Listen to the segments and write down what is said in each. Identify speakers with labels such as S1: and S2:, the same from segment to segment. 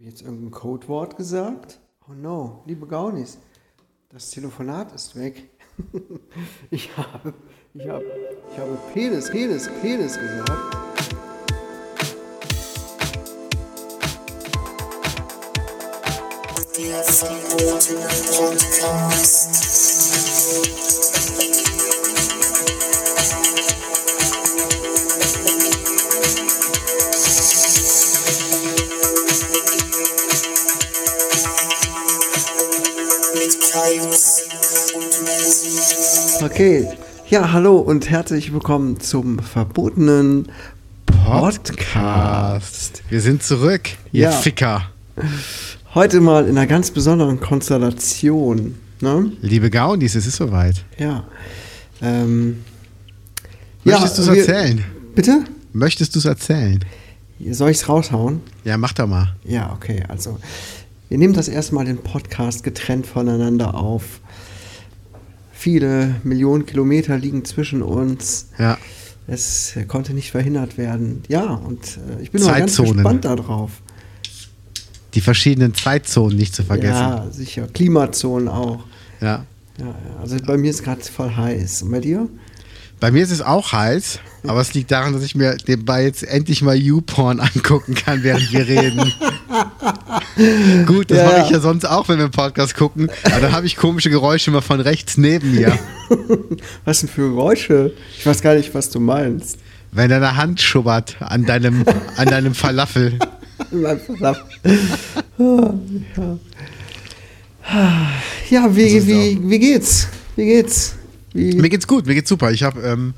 S1: jetzt irgendein Codewort gesagt? Oh no, liebe Gaunis, das Telefonat ist weg. ich habe, ich habe, ich habe Penis, Penis, Penis gesagt.
S2: Der Podcast.
S1: Okay, ja, hallo und herzlich willkommen zum verbotenen Podcast.
S3: Wir sind zurück, ihr
S1: Ja.
S3: Ficker.
S1: Heute mal in einer ganz besonderen Konstellation. Ne?
S3: Liebe Gaunis, es ist soweit.
S1: Ja. Ähm,
S3: Möchtest du es erzählen?
S1: Bitte?
S3: Möchtest du es erzählen?
S1: Soll ich es raushauen?
S3: Ja, mach doch mal.
S1: Ja, okay. Also, wir nehmen das erstmal den Podcast getrennt voneinander auf. Viele Millionen Kilometer liegen zwischen uns.
S3: Ja.
S1: Es konnte nicht verhindert werden. Ja, und äh, ich bin mal ganz gespannt darauf.
S3: Die verschiedenen Zeitzonen nicht zu vergessen.
S1: Ja, sicher. Klimazonen auch.
S3: Ja.
S1: Ja, ja. also bei mir ist gerade voll heiß. Und bei dir?
S3: Bei mir ist es auch heiß, aber es liegt daran, dass ich mir nebenbei jetzt endlich mal YouPorn angucken kann, während wir reden. Gut, das
S1: Ja,
S3: mache ich ja sonst auch, wenn wir einen Podcast gucken. Aber dann habe ich komische Geräusche immer von rechts neben mir.
S1: Was denn für Geräusche? Ich weiß gar nicht, was du meinst.
S3: Wenn deine Hand schubbert an deinem, an deinem Falafel.
S1: Mein Verlauf. Ah, ja, ja wie, wie, wie geht's? Wie geht's? Wie,
S3: Mir geht's gut, mir geht's super. Ich habe ähm,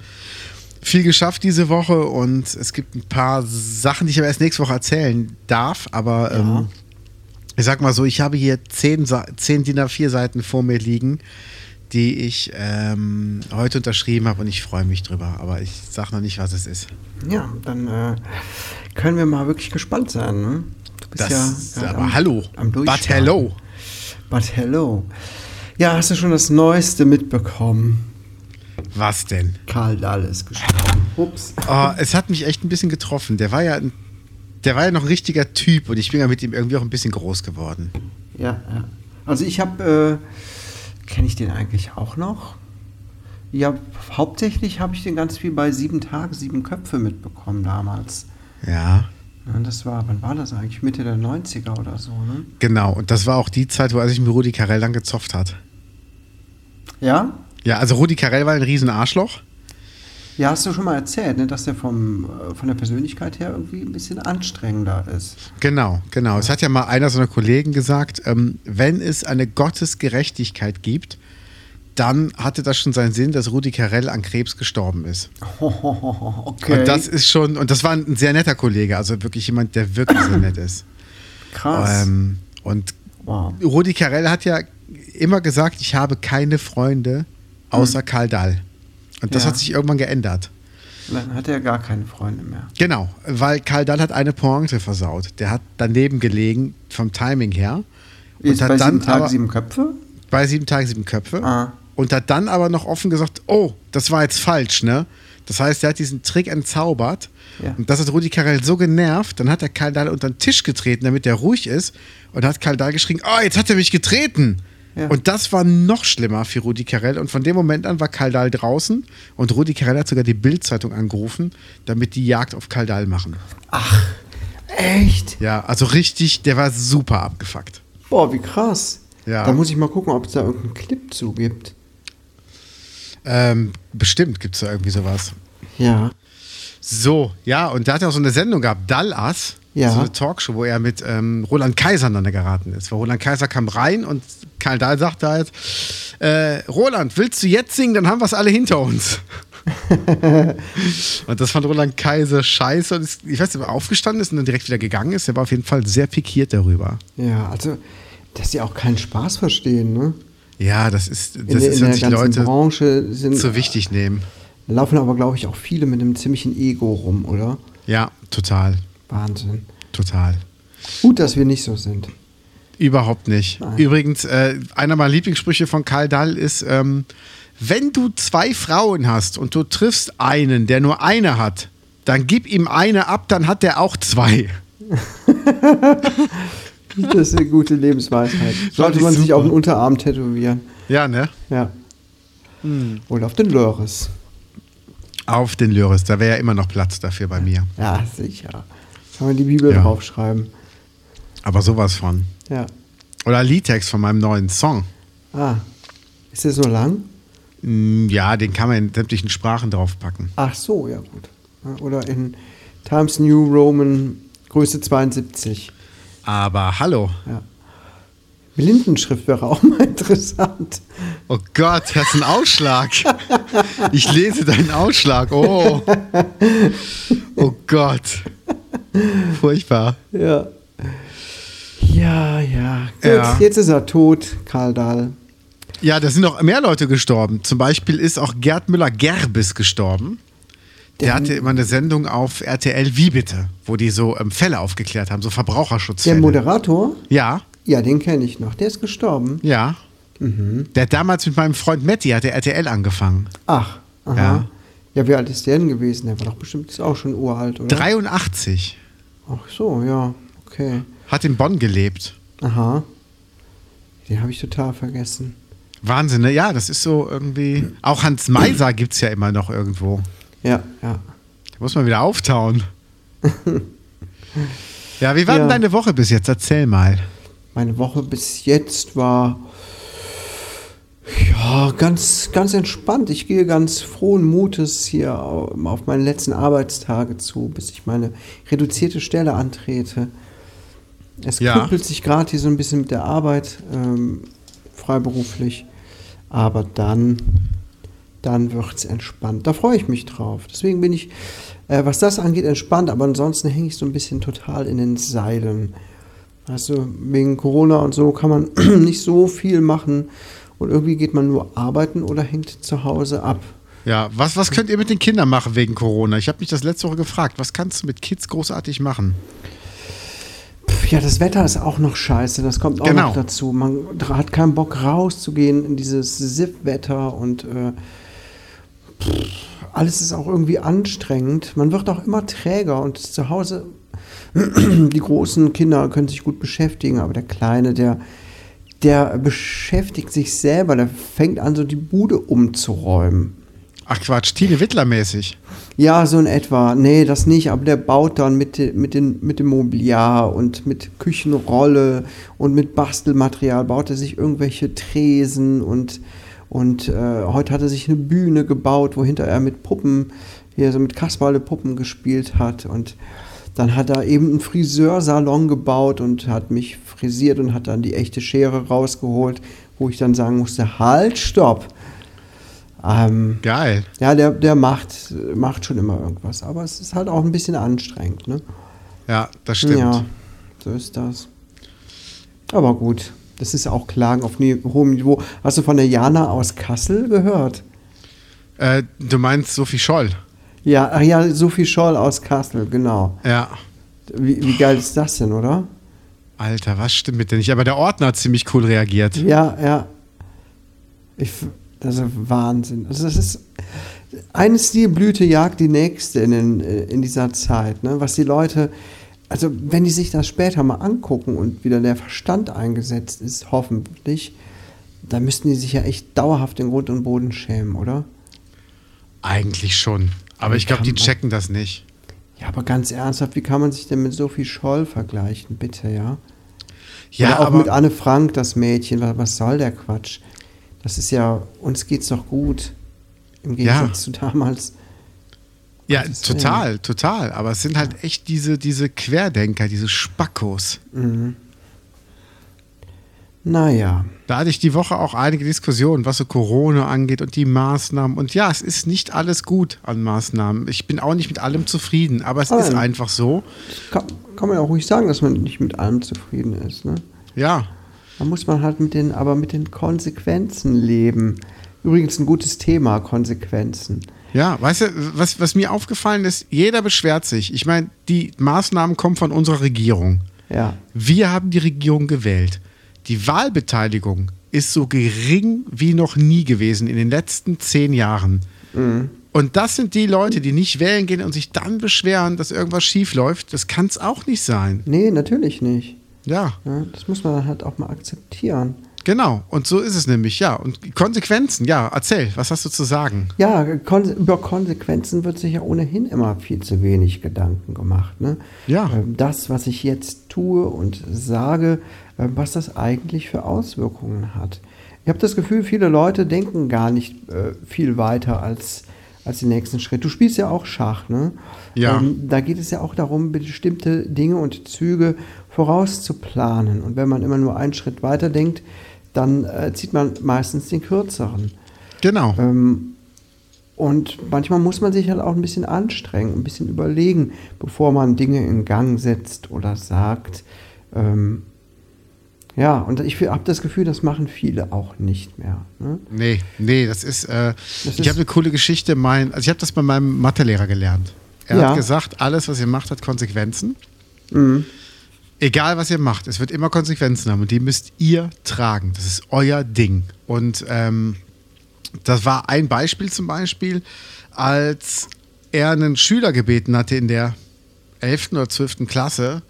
S3: viel geschafft diese Woche und es gibt ein paar Sachen, die ich aber erst nächste Woche erzählen darf. Aber ähm, ich sag mal so, ich habe hier zehn, zehn DIN A4 Seiten vor mir liegen, die ich ähm, heute unterschrieben habe und ich freue mich drüber. Aber ich sag noch nicht, was es ist.
S1: ja, dann äh, können wir mal wirklich gespannt sein. Ne? Du bist
S3: Das,
S1: ja gerade
S3: aber
S1: am-
S3: hallo,
S1: am
S3: but hello.
S1: But hello. Ja, hast du schon das Neueste mitbekommen?
S3: Was denn?
S1: Karl Dahl ist gestorben. Ups.
S3: Oh, es hat mich echt ein bisschen getroffen. Der war ja ein, der war ja noch ein richtiger Typ und ich bin ja mit ihm irgendwie auch ein bisschen groß geworden.
S1: Ja, ja. Also ich habe, äh, kenne ich den eigentlich auch noch? Ja, hauptsächlich habe ich den ganz viel bei Sieben Tage, Sieben Köpfe mitbekommen damals.
S3: Ja.
S1: Ja, das war, wann war das eigentlich? Mitte der 90er oder so, ne?
S3: Genau, und das war auch die Zeit, wo er sich mit Rudi Carell dann gezopft hat.
S1: Ja?
S3: Ja, also Rudi Carell war ein riesen Arschloch.
S1: Ja, hast du schon mal erzählt, ne, dass der vom, äh, von der Persönlichkeit her irgendwie ein bisschen anstrengender ist.
S3: Genau, genau. Es hat ja mal einer seiner Kollegen gesagt, ähm, wenn es eine Gottesgerechtigkeit gibt, dann hatte das schon seinen Sinn, dass Rudi Carell an Krebs gestorben ist.
S1: Okay.
S3: Und das ist schon, und das war ein sehr netter Kollege, also wirklich jemand, der wirklich sehr nett ist.
S1: krass.
S3: Ähm, und
S1: wow.
S3: Rudi Carell hat ja immer gesagt, ich habe keine Freunde außer Karl Dahl. Und das
S1: Ja.
S3: hat sich irgendwann geändert.
S1: Dann hat er gar keine Freunde mehr.
S3: Genau, weil Karl Dahl hat eine Pointe versaut. Der hat daneben gelegen vom Timing her. Und
S1: Ist
S3: hat
S1: bei
S3: dann
S1: Sieben Tage,
S3: aber,
S1: Sieben Köpfe?
S3: bei sieben Tagen sieben Köpfe.
S1: Ah.
S3: Und hat dann aber noch offen gesagt, oh, das war jetzt falsch, ne? Das heißt, er hat diesen Trick entzaubert.
S1: Ja.
S3: Und das hat Rudi Carell so genervt, dann hat er Karl Dahl unter den Tisch getreten, damit er ruhig ist. Und hat Karl Dahl geschrien, oh, jetzt hat er mich getreten.
S1: Ja.
S3: Und das war noch schlimmer für Rudi Carell. Und von dem Moment an war Karl Dahl draußen. Und Rudi Carell hat sogar die Bild-Zeitung angerufen, damit die Jagd auf Karl Dahl machen.
S1: Echt?
S3: Ja, also richtig, der war super abgefuckt.
S1: Boah, wie krass.
S3: Ja.
S1: Da muss ich mal gucken, ob es da irgendeinen Clip zu gibt.
S3: Ähm, bestimmt gibt es da irgendwie sowas.
S1: Ja.
S3: So, ja, und da hat er auch so eine Sendung gehabt, Dallas.
S1: Ja.
S3: So eine Talkshow, wo er mit ähm, Roland Kaiser aneinander geraten ist. Weil Roland Kaiser kam rein und Karl Dahl sagte halt: äh, Roland, willst du jetzt singen? Dann haben wir es alle hinter uns. und das fand Roland Kaiser scheiße. Und ich weiß nicht, ob er aufgestanden ist und dann direkt wieder gegangen ist. Er war auf jeden Fall sehr pikiert darüber.
S1: Ja, also, dass die auch keinen Spaß verstehen, ne?
S3: Ja, das ist,
S1: In,
S3: das
S1: der-
S3: ist,
S1: in
S3: wenn sich Leute
S1: Branche sind,
S3: zu wichtig nehmen.
S1: laufen aber, glaube ich, auch viele mit einem ziemlichen Ego rum, oder?
S3: Ja, total.
S1: Wahnsinn.
S3: Total.
S1: Gut, dass wir nicht so sind.
S3: Überhaupt nicht.
S1: Nein.
S3: Übrigens, äh, einer meiner Lieblingssprüche von Karl Dahl ist, ähm, wenn du zwei Frauen hast und du triffst einen, der nur eine hat, dann gib ihm eine ab, dann hat der auch zwei.
S1: Das ist eine gute Lebensweisheit. Sollte man sich
S3: super.
S1: auf den Unterarm tätowieren.
S3: Ja, ne?
S1: Ja.
S3: Hm.
S1: Oder auf den Lörres.
S3: Auf den Lyris, da wäre ja immer noch Platz dafür bei mir.
S1: Ja, sicher. Kann man die Bibel
S3: Ja.
S1: draufschreiben.
S3: Aber sowas von.
S1: Ja.
S3: Oder Liedtext von meinem neuen Song.
S1: Ah. Ist der so lang?
S3: Mm, Ja, den kann man in sämtlichen Sprachen draufpacken.
S1: Ach so, ja gut. Oder in Times New Roman Größe 72.
S3: Aber hallo.
S1: Ja. Blindenschrift wäre auch mal interessant.
S3: Oh Gott, das ist ein Ausschlag. Ich lese deinen Ausschlag. Oh. Oh Gott. Furchtbar.
S1: Ja. Ja, ja. Gut,
S3: Ja.
S1: jetzt ist er tot, Karl Dahl.
S3: Ja, da sind noch mehr Leute gestorben. Zum Beispiel ist auch Gerd Müller-Gerbis gestorben. Der
S1: Der-
S3: hatte immer eine Sendung auf RTL Wie bitte, wo die so ähm, Fälle aufgeklärt haben, so
S1: Der
S3: Verbraucherschutzfälle.
S1: Moderator?
S3: ja,
S1: Ja, den kenne ich noch. Der ist gestorben.
S3: ja. Der hat damals mit meinem Freund Matti, hat der RTL angefangen.
S1: Ach, aha.
S3: Ja.
S1: Ja. wie alt ist der denn gewesen? Der war doch bestimmt ist auch schon uralt, oder?
S3: 83.
S1: Ach so, ja. Okay.
S3: Hat in Bonn gelebt.
S1: Aha. Den habe ich total vergessen.
S3: Wahnsinn, ne? Ja, das ist so irgendwie. Auch Hans Meiser gibt es ja immer noch irgendwo.
S1: Ja, ja.
S3: Da muss man wieder auftauen. ja, wie war denn
S1: Ja.
S3: deine Woche bis jetzt? Erzähl mal.
S1: Meine Woche bis jetzt war ja ganz, ganz entspannt. Ich gehe ganz frohen Mutes hier au- auf meine letzten Arbeitstage zu, bis ich meine reduzierte Stelle antrete. Es
S3: Ja.
S1: knüppelt sich gerade hier so ein bisschen mit der Arbeit, ähm, freiberuflich. Aber dann, dann wird es entspannt. Da freue ich mich drauf. Deswegen bin ich, äh, was das angeht, entspannt. Aber ansonsten hänge ich so ein bisschen total in den Seilen. Also wegen Corona und so kann man nicht so viel machen. Und irgendwie geht man nur arbeiten oder hängt zu Hause ab.
S3: Ja, was, was könnt ihr mit den Kindern machen wegen Corona? Ich habe mich das letzte Woche gefragt. Was kannst du mit Kids großartig machen?
S1: Ja, das Wetter ist auch noch scheiße. Das kommt auch
S3: Genau.
S1: noch dazu. Man hat keinen Bock rauszugehen in dieses SIP-Wetter und äh, pff, alles ist auch irgendwie anstrengend. Man wird auch immer träger und zu Hause, die großen Kinder können sich gut beschäftigen, aber der Kleine, der, der beschäftigt sich selber, der fängt an, so die Bude umzuräumen.
S3: Ach Quatsch, Tine Wittler mäßig.
S1: Ja, so in etwa. Nee, das nicht, aber der baut dann mit, mit, den, mit dem Mobiliar und mit Küchenrolle und mit Bastelmaterial, baut er sich irgendwelche Tresen und, und äh, heute hat er sich eine Bühne gebaut, wo hinter er mit Puppen, hier so mit Kasperle-Puppen gespielt hat und dann hat er eben einen Friseursalon gebaut und hat mich frisiert und hat dann die echte Schere rausgeholt, wo ich dann sagen musste, halt, stopp. Ähm,
S3: Geil.
S1: ja, der, der macht, macht schon immer irgendwas, aber es ist halt auch ein bisschen anstrengend, ne?
S3: Ja, das stimmt.
S1: Ja, so ist das. Aber gut, das ist auch Klagen auf hohem Niveau. Hast du von der Jana aus Kassel gehört?
S3: Äh, du meinst Sophie Scholl?
S1: Ja, ach ja, Sophie Scholl aus Kassel, genau.
S3: Ja.
S1: Wie, wie geil ist das denn, oder?
S3: Alter, was stimmt mit dir nicht? Aber der Ordner hat ziemlich cool reagiert.
S1: Ja, ja. Ich, das ist Wahnsinn. Also das ist eine Stilblüte jagt die nächste in, den, äh, in dieser Zeit. Ne? Was die Leute, also wenn die sich das später mal angucken und wieder der Verstand eingesetzt ist, hoffentlich, dann müssten die sich ja echt dauerhaft in Grund und Boden schämen, oder?
S3: Eigentlich schon. Aber ich glaube, die checken das nicht.
S1: Ja, aber ganz ernsthaft, wie kann man sich denn mit Sophie Scholl vergleichen, bitte, ja?
S3: Ja,
S1: Oder auch
S3: aber
S1: mit Anne Frank, das Mädchen. Was, soll der Quatsch? Das ist ja, uns geht's doch gut. Im Gegensatz zu damals.
S3: ja, total, total. Aber es sind halt echt diese, diese Querdenker, diese Spackos.
S1: Naja.
S3: Da hatte ich die Woche auch einige Diskussionen, was so Corona angeht und die Maßnahmen. Und ja, es ist nicht alles gut an Maßnahmen. Ich bin auch nicht mit allem zufrieden, aber es
S1: Nein.
S3: ist einfach so.
S1: Kann, kann man ja auch ruhig sagen, dass man nicht mit allem zufrieden ist. Ne?
S3: Ja,
S1: Da muss man halt mit den, aber mit den Konsequenzen leben. Übrigens ein gutes Thema, Konsequenzen.
S3: ja, weißt du, was, was mir aufgefallen ist, jeder beschwert sich. Ich meine, die Maßnahmen kommen von unserer Regierung.
S1: Ja.
S3: Wir haben die Regierung gewählt. Die Wahlbeteiligung ist so gering wie noch nie gewesen in den letzten zehn Jahren. Und das sind die Leute, die nicht wählen gehen und sich dann beschweren, dass irgendwas schief läuft. Das kann es auch nicht sein.
S1: Nee, natürlich nicht.
S3: Ja,
S1: Ja, das muss man halt auch mal akzeptieren.
S3: Genau. Und so ist es nämlich, ja. Und Konsequenzen, ja, erzähl, was hast du zu sagen?
S1: Ja, kon über Konsequenzen wird sich ja ohnehin immer viel zu wenig Gedanken gemacht. Ne?
S3: Ja.
S1: Ähm, Das, was ich jetzt tue und sage, äh, was das eigentlich für Auswirkungen hat. Ich habe das Gefühl, viele Leute denken gar nicht äh, viel weiter als, als den nächsten Schritt. Du spielst ja auch Schach, ne?
S3: Ja.
S1: Ähm, da geht es ja auch darum, bestimmte Dinge und Züge vorauszuplanen. Und wenn man immer nur einen Schritt weiter denkt, dann äh, zieht man meistens den kürzeren.
S3: Genau.
S1: Ähm, und manchmal muss man sich halt auch ein bisschen anstrengen, ein bisschen überlegen, bevor man Dinge in Gang setzt oder sagt. Ähm, ja, und ich habe das Gefühl, das machen viele auch nicht mehr. Ne?
S3: Nee, nee, das ist. Äh,
S1: Das
S3: ich habe eine coole Geschichte. Mein, also ich habe das bei meinem Mathelehrer gelernt. Er
S1: Ja.
S3: hat gesagt, alles, was ihr macht, hat Konsequenzen.
S1: Mhm.
S3: Egal, was ihr macht, es wird immer Konsequenzen haben und die müsst ihr tragen. Das ist euer Ding. Und ähm, das war ein Beispiel zum Beispiel, als er einen Schüler gebeten hatte in der 11. oder 12. Klasse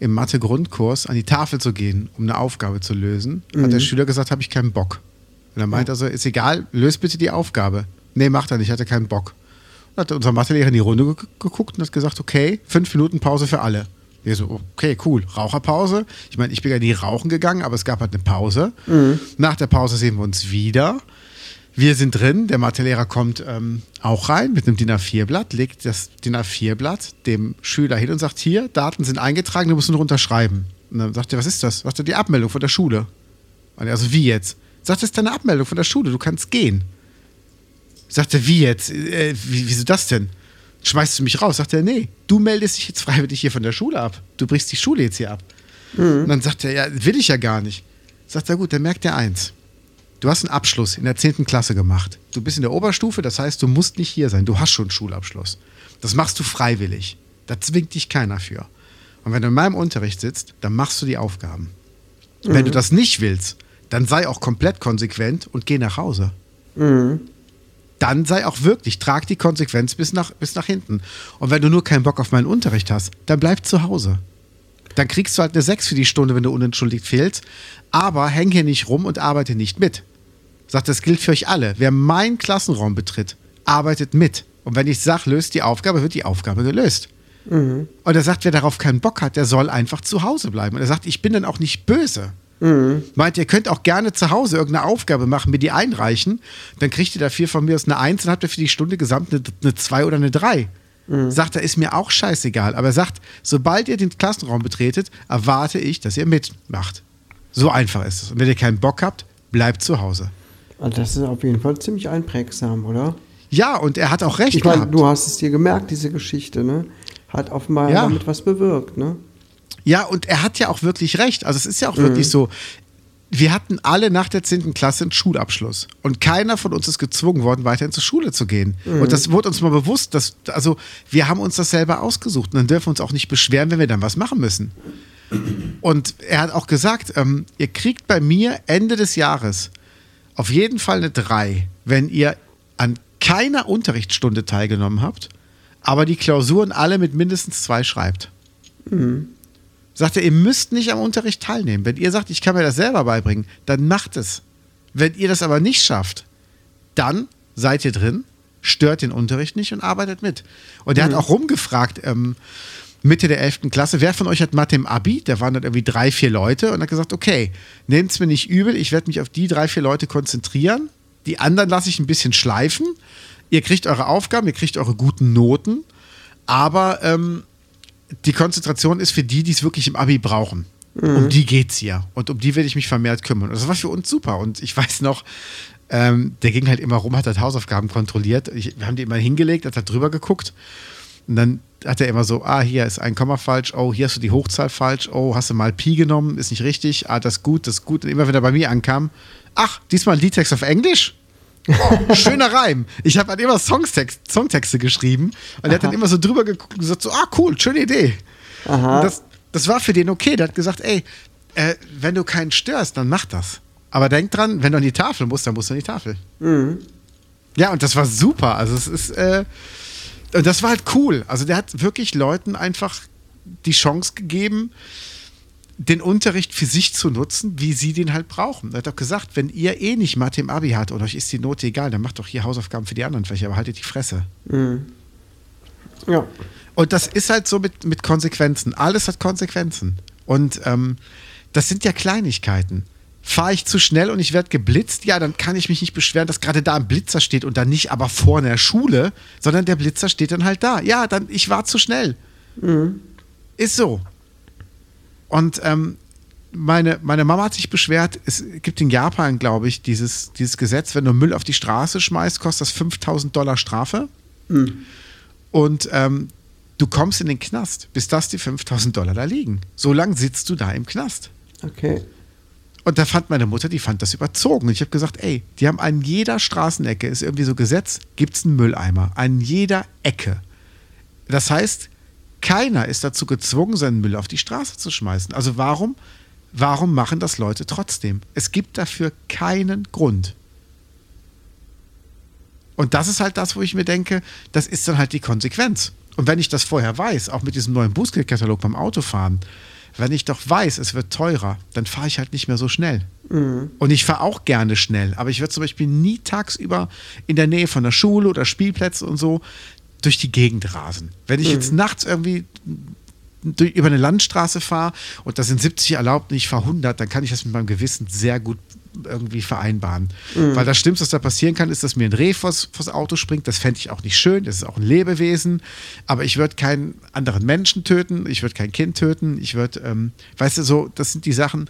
S3: im Mathe-Grundkurs an die Tafel zu gehen, um eine Aufgabe zu lösen, hat der Schüler gesagt, habe ich keinen Bock. Und dann meint er so, ist egal, löst bitte die Aufgabe. Nee, macht er nicht, hatte keinen Bock. Dann hat unser Mathelehrer in die Runde ge- geguckt und hat gesagt, okay, fünf Minuten Pause für alle. Wir so, okay, cool, Raucherpause. Ich meine, ich bin ja nie rauchen gegangen, aber es gab halt eine Pause. Nach der Pause sehen wir uns wieder. Wir sind drin, der Mathelehrer kommt ähm, auch rein mit einem DIN A4-Blatt, legt das DIN A4-Blatt dem Schüler hin und sagt, hier, Daten sind eingetragen, du musst nur unterschreiben. Und dann sagt er, was ist das? Sagt er, die Abmeldung von der Schule. Und er so, wie jetzt? Sagt, das ist deine Abmeldung von der Schule, du kannst gehen. Sagt er, wie jetzt? Äh, wie, wieso das denn? Schmeißt du mich raus? Sagt er, nee, du meldest dich jetzt freiwillig hier von der Schule ab. Du brichst die Schule jetzt hier ab. Und dann sagt er, ja, will ich ja gar nicht. Sagt er, gut, dann merkt er eins. Du hast einen Abschluss in der 10. Klasse gemacht. Du bist in der Oberstufe, das heißt, du musst nicht hier sein. Du hast schon einen Schulabschluss. Das machst du freiwillig. Da zwingt dich keiner für. Und wenn du in meinem Unterricht sitzt, dann machst du die Aufgaben. Wenn du das nicht willst, dann sei auch komplett konsequent und geh nach Hause. Dann sei auch wirklich, trag die Konsequenz bis nach, bis nach hinten. Und wenn du nur keinen Bock auf meinen Unterricht hast, dann bleib zu Hause. Dann kriegst du halt eine 6 für die Stunde, wenn du unentschuldigt fehlst. Aber häng hier nicht rum und arbeite nicht mit. Sagt, das gilt für euch alle. Wer meinen Klassenraum betritt, arbeitet mit. Und wenn ich sage, löst die Aufgabe, wird die Aufgabe gelöst. Und er sagt, wer darauf keinen Bock hat, der soll einfach zu Hause bleiben. Und er sagt, ich bin dann auch nicht böse. Meint, ihr könnt auch gerne zu Hause irgendeine Aufgabe machen, mir die einreichen. Dann kriegt ihr dafür von mir aus eine Eins und habt ihr für die Stunde gesamt eine, eine Zwei oder eine Drei. Sagt er, ist mir auch scheißegal. Aber er sagt, sobald ihr den Klassenraum betretet, erwarte ich, dass ihr mitmacht. So einfach ist es. Und wenn ihr keinen Bock habt, bleibt zu Hause.
S1: Also das ist auf jeden Fall ziemlich einprägsam, oder?
S3: Ja, und er hat auch recht
S1: Ich meine,
S3: gehabt.
S1: du hast es dir gemerkt, diese Geschichte, ne? Hat offenbar
S3: Ja.
S1: damit was bewirkt, ne?
S3: Ja, und er hat ja auch wirklich recht. Also es ist ja auch wirklich so, wir hatten alle nach der 10. Klasse einen Schulabschluss. Und keiner von uns ist gezwungen worden, weiterhin zur Schule zu gehen. Und das wurde uns mal bewusst, dass, also wir haben uns das selber ausgesucht. Und dann dürfen wir uns auch nicht beschweren, wenn wir dann was machen müssen. Und er hat auch gesagt, ähm, ihr kriegt bei mir Ende des Jahres auf jeden Fall eine 3, wenn ihr an keiner Unterrichtsstunde teilgenommen habt, aber die Klausuren alle mit mindestens zwei schreibt. Sagt er, ihr müsst nicht am Unterricht teilnehmen. Wenn ihr sagt, ich kann mir das selber beibringen, dann macht es. Wenn ihr das aber nicht schafft, dann seid ihr drin, stört den Unterricht nicht und arbeitet mit. Und er hat auch rumgefragt, ähm, Mitte der 11. Klasse, wer von euch hat Mathe im Abi? Da waren dann irgendwie drei, vier Leute und hat gesagt, okay, nehmt es mir nicht übel, ich werde mich auf die drei, vier Leute konzentrieren. Die anderen lasse ich ein bisschen schleifen. Ihr kriegt eure Aufgaben, ihr kriegt eure guten Noten, aber ähm, die Konzentration ist für die, die es wirklich im Abi brauchen. Um die geht's hier. Und um die werde ich mich vermehrt kümmern. Und das war für uns super. Und ich weiß noch, ähm, der ging halt immer rum, hat halt Hausaufgaben kontrolliert. Ich, wir haben die immer hingelegt, hat halt drüber geguckt. Und dann hat er immer so, ah, hier ist ein Komma falsch, oh, hier hast du die Hochzahl falsch, oh, hast du mal Pi genommen, ist nicht richtig, ah, das ist gut, das ist gut. Und immer wenn er bei mir ankam, ach, diesmal ein Liedtext auf Englisch? Schöner Reim. Ich habe halt immer Songtext, Songtexte geschrieben und er hat dann immer so drüber geguckt und gesagt so, ah, cool, schöne Idee.
S1: Aha.
S3: Das, das war für den okay. Der hat gesagt, ey, äh, wenn du keinen störst, dann mach das. Aber denk dran, wenn du an die Tafel musst, dann musst du an die Tafel. Ja, und das war super. Also es ist, äh, und das war halt cool. Also der hat wirklich Leuten einfach die Chance gegeben, den Unterricht für sich zu nutzen, wie sie den halt brauchen. Er hat doch gesagt, wenn ihr eh nicht Mathe im Abi habt und euch ist die Note egal, dann macht doch hier Hausaufgaben für die anderen Fächer, aber haltet die Fresse.
S1: Ja.
S3: Und das ist halt so mit, mit Konsequenzen. Alles hat Konsequenzen. Und ähm, das sind ja Kleinigkeiten. Fahre ich zu schnell und ich werde geblitzt, ja, dann kann ich mich nicht beschweren, dass gerade da ein Blitzer steht und dann nicht aber vor einer Schule, sondern der Blitzer steht dann halt da. Ja, dann ich war zu schnell. Ist so. Und ähm, meine, meine Mama hat sich beschwert, es gibt in Japan, glaube ich, dieses, dieses Gesetz, wenn du Müll auf die Straße schmeißt, kostet das 5000 Dollar Strafe. Und ähm, du kommst in den Knast, bis das die 5000 Dollar da liegen. So lange sitzt du da im Knast.
S1: Okay.
S3: Und da fand meine Mutter, die fand das überzogen. Und ich habe gesagt, ey, die haben an jeder Straßenecke, ist irgendwie so Gesetz, gibt es einen Mülleimer. An jeder Ecke. Das heißt, keiner ist dazu gezwungen, seinen Müll auf die Straße zu schmeißen. Also warum, warum machen das Leute trotzdem? Es gibt dafür keinen Grund. Und das ist halt das, wo ich mir denke, das ist dann halt die Konsequenz. Und wenn ich das vorher weiß, auch mit diesem neuen Bußgeldkatalog beim Autofahren, wenn ich doch weiß, es wird teurer, dann fahre ich halt nicht mehr so schnell. Und ich fahre auch gerne schnell, aber ich würde zum Beispiel nie tagsüber in der Nähe von der Schule oder Spielplätzen und so durch die Gegend rasen. Wenn ich jetzt nachts irgendwie durch, über eine Landstraße fahre und da sind 70 erlaubt und ich fahre 100, dann kann ich das mit meinem Gewissen sehr gut irgendwie vereinbaren. Weil das Schlimmste, was da passieren kann, ist, dass mir ein Reh vors, vors Auto springt. Das fände ich auch nicht schön. Das ist auch ein Lebewesen. Aber ich würde keinen anderen Menschen töten. Ich würde kein Kind töten. Ich würde, ähm, weißt du, so, das sind die Sachen,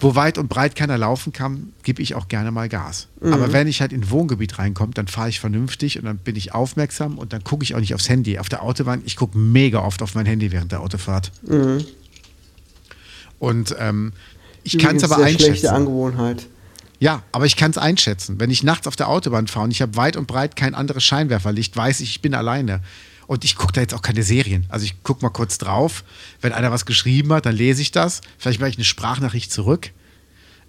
S3: wo weit und breit keiner laufen kann, gebe ich auch gerne mal Gas. Aber wenn ich halt in ein Wohngebiet reinkomme, dann fahre ich vernünftig und dann bin ich aufmerksam und dann gucke ich auch nicht aufs Handy. Auf der Autobahn, ich gucke mega oft auf mein Handy während der Autofahrt. Und ähm, ich kann es aber einschätzen.
S1: schlechte Angewohnheit.
S3: Ja, aber ich kann es einschätzen. Wenn ich nachts auf der Autobahn fahre und ich habe weit und breit kein anderes Scheinwerferlicht, weiß ich, ich bin alleine. Und ich gucke da jetzt auch keine Serien. Also ich gucke mal kurz drauf. Wenn einer was geschrieben hat, dann lese ich das. Vielleicht mache ich eine Sprachnachricht zurück.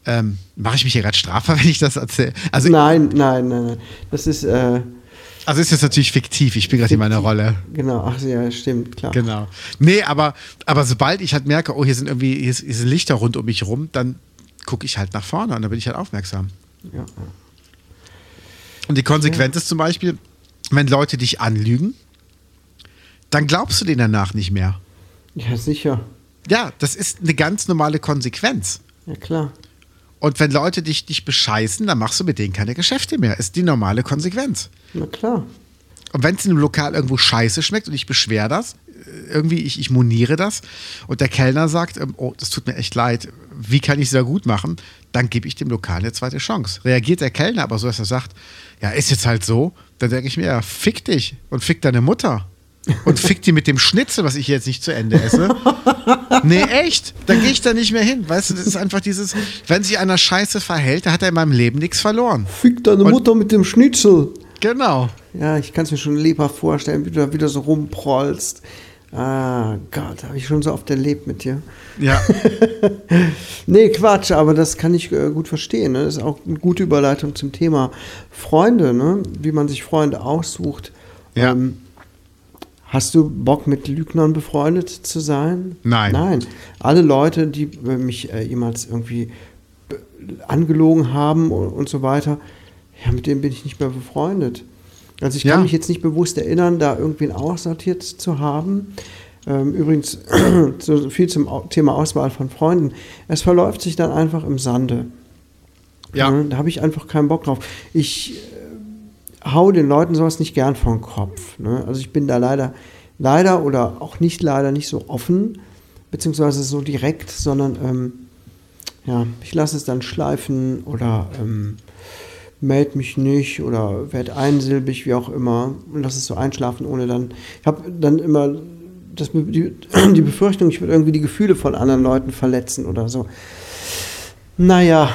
S3: Ähm, mache ich mich hier gerade strafbar, wenn ich das erzähle? Also,
S1: Nein, nein, nein, nein. Das ist, äh,
S3: also ist jetzt natürlich fiktiv. Ich bin gerade in meiner Rolle.
S1: genau, ach ja, stimmt, klar.
S3: Genau. Nee, aber, aber sobald ich halt merke, oh, hier sind irgendwie hier, ist, hier sind Lichter rund um mich rum, dann gucke ich halt nach vorne und dann bin ich halt aufmerksam.
S1: Ja.
S3: Und die Konsequenz ist zum Beispiel, wenn Leute dich anlügen, dann glaubst du denen danach nicht mehr.
S1: ja, sicher.
S3: Ja, das ist eine ganz normale Konsequenz.
S1: Ja, klar.
S3: Und wenn Leute dich, dich bescheißen, dann machst du mit denen keine Geschäfte mehr. Ist die normale Konsequenz.
S1: Na klar.
S3: Und wenn es in einem Lokal irgendwo scheiße schmeckt und ich beschwere das, irgendwie, ich, ich moniere das und der Kellner sagt, ähm, oh, das tut mir echt leid, wie kann ich es da gut machen, dann gebe ich dem Lokal eine zweite Chance. Reagiert der Kellner aber so, dass er sagt, ja, ist jetzt halt so, dann denke ich mir, ja, fick dich und fick deine Mutter. Und fick die mit dem Schnitzel, was ich jetzt nicht zu Ende esse. Nee, echt. Dann gehe ich da nicht mehr hin. Weißt du, das ist einfach dieses, wenn sich einer scheiße verhält, dann hat er in meinem Leben nichts verloren.
S1: Fick deine
S3: Und-
S1: Mutter mit dem Schnitzel.
S3: Genau.
S1: Ja, ich kann es mir schon lebhaft vorstellen, wie du da wieder so rumprollst. Ah, Gott, habe ich schon so oft erlebt mit dir.
S3: Ja.
S1: Nee, Quatsch, aber das kann ich äh, gut verstehen. Ne? Das ist auch eine gute Überleitung zum Thema Freunde, ne? wie man sich Freunde aussucht.
S3: Ja.
S1: Ähm, hast du Bock, mit Lügnern befreundet zu sein?
S3: Nein.
S1: Nein. Alle Leute, die äh, mich äh, jemals irgendwie be- angelogen haben und, und so weiter, ja, mit denen bin ich nicht mehr befreundet. Also ich
S3: Ja.
S1: kann mich jetzt nicht bewusst erinnern, da irgendwen aussortiert zu haben. Ähm, übrigens, so viel zum Thema Auswahl von Freunden. Es verläuft sich dann einfach im Sande.
S3: Ja.
S1: Ne, Da habe ich einfach keinen Bock drauf. Ich äh, hau den Leuten sowas nicht gern vom Kopf. Ne? Also ich bin da leider, leider oder auch nicht leider nicht so offen, beziehungsweise so direkt, sondern ähm, ja, ich lasse es dann schleifen oder ähm, melde mich nicht oder werde einsilbig, wie auch immer, und lasse es so einschlafen, ohne dann. Ich habe dann immer das, die, die Befürchtung, ich würde irgendwie die Gefühle von anderen Leuten verletzen oder so. Naja,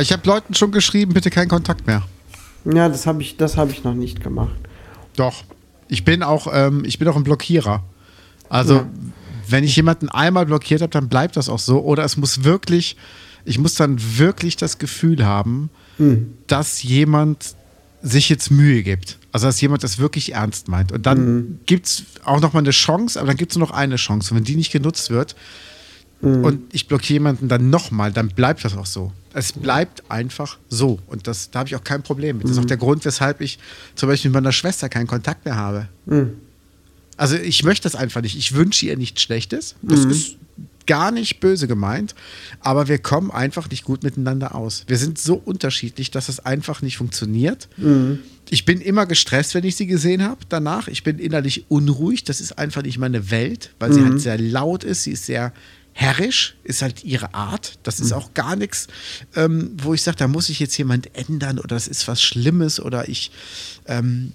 S3: Ich habe Leuten schon geschrieben, bitte keinen Kontakt mehr.
S1: ja, das habe ich, das hab ich noch nicht gemacht.
S3: Doch. Ich bin auch, ähm, ich bin auch ein Blockierer. Also,
S1: Ja.
S3: wenn ich jemanden einmal blockiert habe, dann bleibt das auch so. Oder es muss wirklich, ich muss dann wirklich das Gefühl haben, dass jemand sich jetzt Mühe gibt. Also, dass jemand das wirklich ernst meint. Und dann gibt es auch noch mal eine Chance, aber dann gibt es nur noch eine Chance. Und wenn die nicht genutzt wird, und ich blockiere jemanden dann nochmal, dann bleibt das auch so. Es bleibt einfach so. Und das, da habe ich auch kein Problem mit. Das ist auch der Grund, weshalb ich zum Beispiel mit meiner Schwester keinen Kontakt mehr habe. Also ich möchte das einfach nicht. Ich wünsche ihr nichts Schlechtes. Das ist gar nicht böse gemeint, aber wir kommen einfach nicht gut miteinander aus. Wir sind so unterschiedlich, dass es einfach nicht funktioniert. Ich bin immer gestresst, wenn ich sie gesehen habe danach. Ich bin innerlich unruhig. Das ist einfach nicht meine Welt, weil sie halt sehr laut ist. Sie ist sehr herrisch, ist halt ihre Art. Das ist auch gar nichts, ähm, wo ich sage, da muss ich jetzt jemand ändern oder das ist was Schlimmes oder ich, ähm,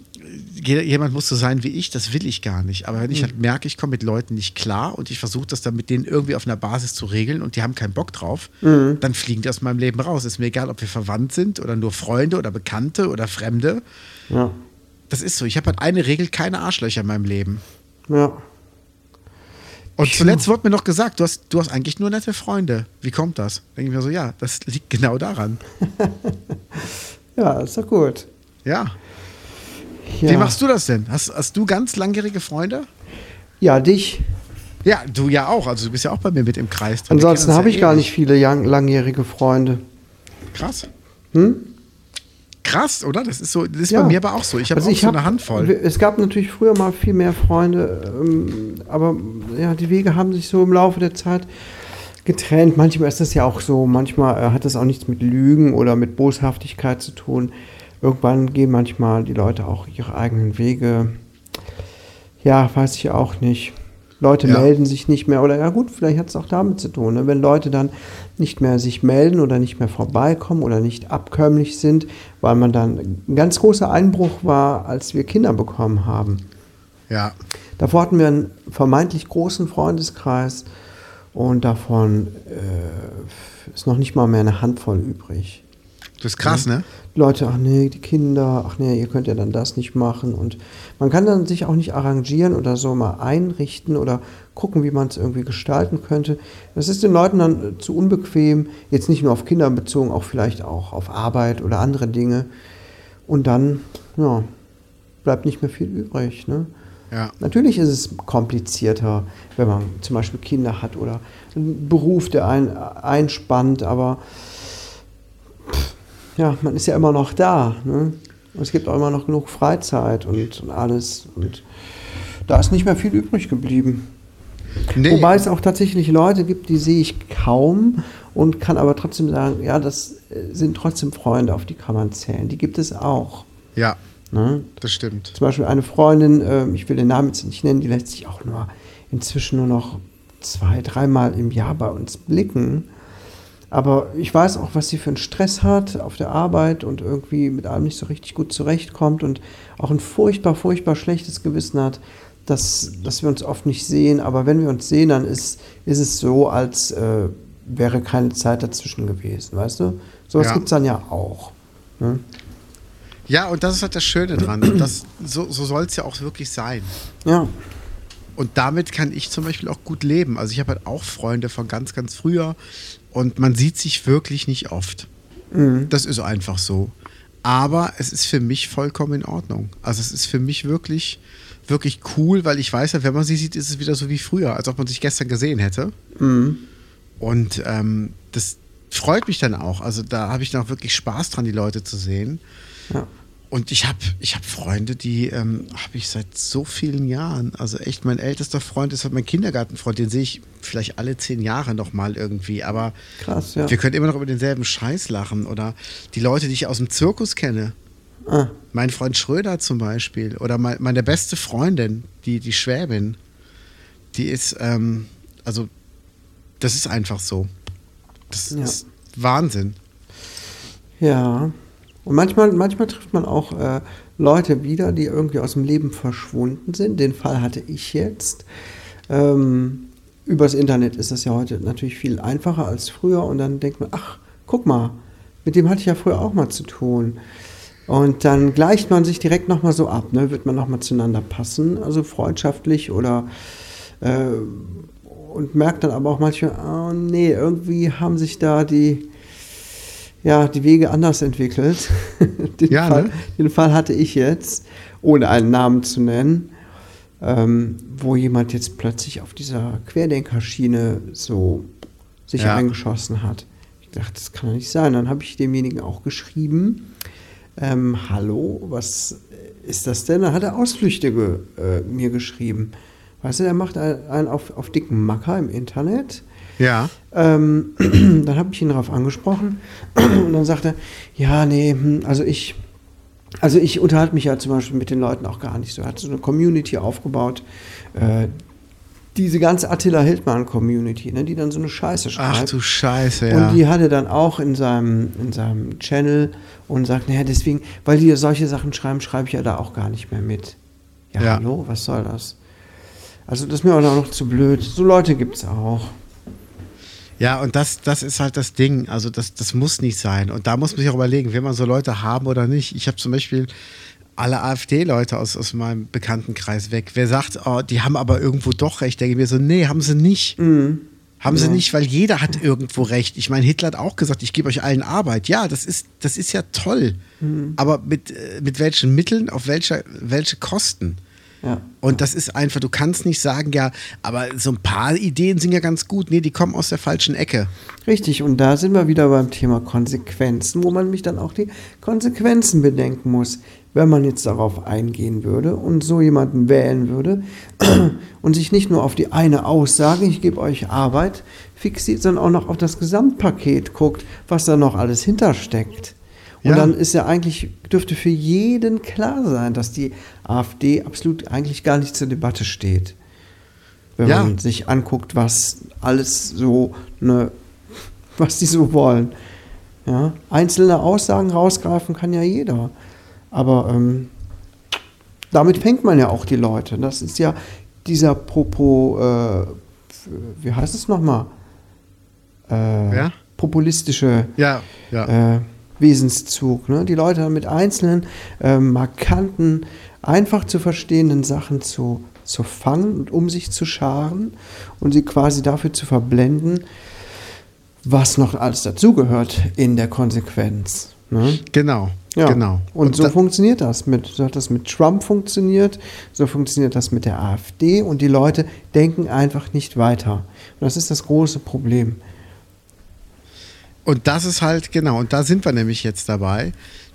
S3: je- jemand muss so sein wie ich, das will ich gar nicht. Aber wenn ich halt merke, ich komme mit Leuten nicht klar und ich versuche das dann mit denen irgendwie auf einer Basis zu regeln und die haben keinen Bock drauf, dann fliegen die aus meinem Leben raus. Ist mir egal, ob wir verwandt sind oder nur Freunde oder Bekannte oder Fremde.
S1: Ja.
S3: Das ist so. Ich habe halt eine Regel, keine Arschlöcher in meinem Leben.
S1: Ja.
S3: Und zuletzt wurde mir noch gesagt, du hast, du hast eigentlich nur nette Freunde. Wie kommt das? Denke ich mir so, ja, das liegt genau daran.
S1: Ja, ist doch gut.
S3: Ja.
S1: Ja.
S3: Wie machst du das denn? Hast, hast du ganz langjährige Freunde?
S1: Ja, dich.
S3: Ja, du ja auch. Also du bist ja auch bei mir mit im Kreis.
S1: Ansonsten habe
S3: ja
S1: ich gar
S3: ewig.
S1: nicht viele lang, langjährige Freunde.
S3: Krass.
S1: Hm?
S3: Krass, oder? Das ist so, das ist
S1: Ja.
S3: bei mir aber auch so. Ich habe
S1: Also
S3: auch
S1: ich
S3: so
S1: hab-
S3: eine Handvoll.
S1: Es gab natürlich früher mal viel mehr Freunde, ähm, aber ja, die Wege haben sich so im Laufe der Zeit getrennt. Manchmal ist das ja auch so, manchmal äh, hat das auch nichts mit Lügen oder mit Boshaftigkeit zu tun. Irgendwann gehen manchmal die Leute auch ihre eigenen Wege. Ja, weiß ich auch nicht. Leute
S3: Ja.
S1: melden sich nicht mehr oder ja gut, vielleicht hat es auch damit zu tun. Ne? Wenn Leute dann nicht mehr sich melden oder nicht mehr vorbeikommen oder nicht abkömmlich sind, weil man dann ein ganz großer Einbruch war, als wir Kinder bekommen haben.
S3: Ja.
S1: Davor hatten wir einen vermeintlich großen Freundeskreis und davon äh, ist noch nicht mal mehr eine Handvoll übrig.
S3: Das ist krass, ne?
S1: Leute, ach nee, die Kinder, ach nee, ihr könnt ja dann das nicht machen. Und man kann dann sich auch nicht arrangieren oder so mal einrichten oder gucken, wie man es irgendwie gestalten könnte. Das ist den Leuten dann äh, zu unbequem, jetzt nicht nur auf Kinder bezogen, auch vielleicht auch auf Arbeit oder andere Dinge. Und dann, ja, bleibt nicht mehr viel übrig. Ne?
S3: Ja.
S1: Natürlich ist es komplizierter, wenn man zum Beispiel Kinder hat oder einen Beruf, der einen einspannt, aber pff, ja, man ist ja immer noch da. Ne? Es gibt auch immer noch genug Freizeit und, und alles. Und da ist nicht mehr viel übrig geblieben.
S3: Nee.
S1: Wobei es auch tatsächlich Leute gibt, die sehe ich kaum und kann aber trotzdem sagen, ja, das äh, sind trotzdem Freunde, auf die kann man zählen. Die gibt es auch.
S3: Ja,
S1: Ne?
S3: das stimmt.
S1: Zum Beispiel eine Freundin, ähm, ich will den Namen jetzt nicht nennen, die lässt sich auch nur inzwischen nur noch zwei, dreimal im Jahr bei uns blicken. Aber ich weiß auch, was sie für einen Stress hat auf der Arbeit und irgendwie mit allem nicht so richtig gut zurechtkommt und auch ein furchtbar, furchtbar schlechtes Gewissen hat, dass, dass wir uns oft nicht sehen. Aber wenn wir uns sehen, dann ist, ist es so, als äh, wäre keine Zeit dazwischen gewesen, weißt du? Sowas
S3: Ja.
S1: gibt es dann ja auch. Ne?
S3: Ja, und das ist halt das Schöne dran. Und Das, so so soll es ja auch wirklich sein.
S1: Ja.
S3: Und damit kann ich zum Beispiel auch gut leben. Also ich habe halt auch Freunde von ganz, ganz früher und man sieht sich wirklich nicht oft. Das ist einfach so. Aber es ist für mich vollkommen in Ordnung. Also es ist für mich wirklich, wirklich cool, weil ich weiß ja, wenn man sie sieht, ist es wieder so wie früher, als ob man sich gestern gesehen hätte. Und ähm, das freut mich dann auch. Also da habe ich dann auch wirklich Spaß dran, die Leute zu sehen.
S1: Ja.
S3: Und ich habe ich hab Freunde, die ähm, habe ich seit so vielen Jahren. Also echt, mein ältester Freund ist halt mein Kindergartenfreund. Den sehe ich vielleicht alle zehn Jahre nochmal irgendwie. Aber
S1: Krass, ja.
S3: wir können immer noch über denselben Scheiß lachen. Oder die Leute, die ich aus dem Zirkus kenne.
S1: Ah.
S3: Mein Freund Schröder zum Beispiel. Oder mein, meine beste Freundin, die, die Schwäbin. Die ist, ähm, also, das ist einfach so. Das
S1: Ja.
S3: ist Wahnsinn.
S1: Ja. Und manchmal, manchmal trifft man auch äh, Leute wieder, die irgendwie aus dem Leben verschwunden sind. Den Fall hatte ich jetzt. Ähm, übers Internet ist das ja heute natürlich viel einfacher als früher. Und dann denkt man, ach, guck mal, mit dem hatte ich ja früher auch mal zu tun. Und dann gleicht man sich direkt nochmal so ab, ne? wird man nochmal zueinander passen, also freundschaftlich oder äh, und merkt dann aber auch manchmal, oh nee, irgendwie haben sich da die, ja, die Wege anders entwickelt. den,
S3: Ja,
S1: Fall,
S3: ne?
S1: den Fall hatte ich jetzt, ohne einen Namen zu nennen. ähm, wo jemand jetzt plötzlich auf dieser Querdenkerschiene so sich
S3: Ja.
S1: eingeschossen hat. Ich dachte, das kann doch nicht sein. Dann habe ich demjenigen auch geschrieben, ähm, hallo, was ist das denn? Dann hat er Ausflüchte ge, äh, mir geschrieben. Weißt du, er macht einen auf, auf dicken Macker im Internet.
S3: Ja.
S1: Ähm, dann habe ich ihn darauf angesprochen und dann sagte er, ja, nee, hm, also ich, also ich unterhalte mich ja zum Beispiel mit den Leuten auch gar nicht so. Er hat so eine Community aufgebaut, äh, diese ganze Attila Hildmann-Community, ne, die dann so eine Scheiße schreibt.
S3: Ach du Scheiße, ja.
S1: Und die hat er dann auch in seinem, in seinem Channel und sagt, naja, deswegen, weil die solche Sachen schreiben, schreibe ich ja da auch gar nicht mehr mit. Ja,
S3: Ja.
S1: hallo, was soll das? Also das ist mir auch noch zu blöd. So Leute gibt es auch.
S3: Ja, und das, das ist halt das Ding. Also das, das muss nicht sein. Und da muss man sich auch überlegen, will man so Leute haben oder nicht. Ich habe zum Beispiel alle AfD-Leute aus, aus meinem Bekanntenkreis weg. Wer sagt, oh, die haben aber irgendwo doch recht, denke ich mir so, nee, haben sie nicht. Haben sie nicht, weil jeder hat irgendwo recht. Ich meine, Hitler hat auch gesagt, ich gebe euch allen Arbeit. Ja, das ist, das ist ja toll. Aber mit, äh, mit welchen Mitteln, auf welche, welche Kosten?
S1: Ja.
S3: Und das ist einfach, du kannst nicht sagen, ja, aber so ein paar Ideen sind ja ganz gut. Nee, die kommen aus der falschen Ecke.
S1: Richtig, und da sind wir wieder beim Thema Konsequenzen, wo man nämlich dann auch die Konsequenzen bedenken muss. Wenn man jetzt darauf eingehen würde und so jemanden wählen würde und sich nicht nur auf die eine Aussage, ich gebe euch Arbeit, fixiert, sondern auch noch auf das Gesamtpaket guckt, was da noch alles hintersteckt. Und
S3: Ja.
S1: dann ist ja eigentlich, dürfte für jeden klar sein, dass die AfD absolut eigentlich gar nicht zur Debatte steht. Wenn
S3: Ja.
S1: man sich anguckt, was alles so, ne, was die so wollen. Ja? Einzelne Aussagen rausgreifen kann ja jeder. Aber ähm, damit fängt man ja auch die Leute. Das ist ja dieser Popo, äh, wie heißt es nochmal? Äh,
S3: Ja?
S1: Populistische
S3: Ja, ja.
S1: äh, Wesenszug. Ne? Die Leute mit einzelnen, ähm, markanten, einfach zu verstehenden Sachen zu, zu fangen und um sich zu scharen und sie quasi dafür zu verblenden, was noch alles dazugehört in der Konsequenz. Ne?
S3: genau.
S1: Ja.
S3: Genau.
S1: Und, so
S3: da-
S1: funktioniert das. Mit, so hat das mit Trump funktioniert, so funktioniert das mit der AfD und die Leute denken einfach nicht weiter. Und das ist das große Problem.
S3: Und das ist halt, genau, und da sind wir nämlich jetzt dabei.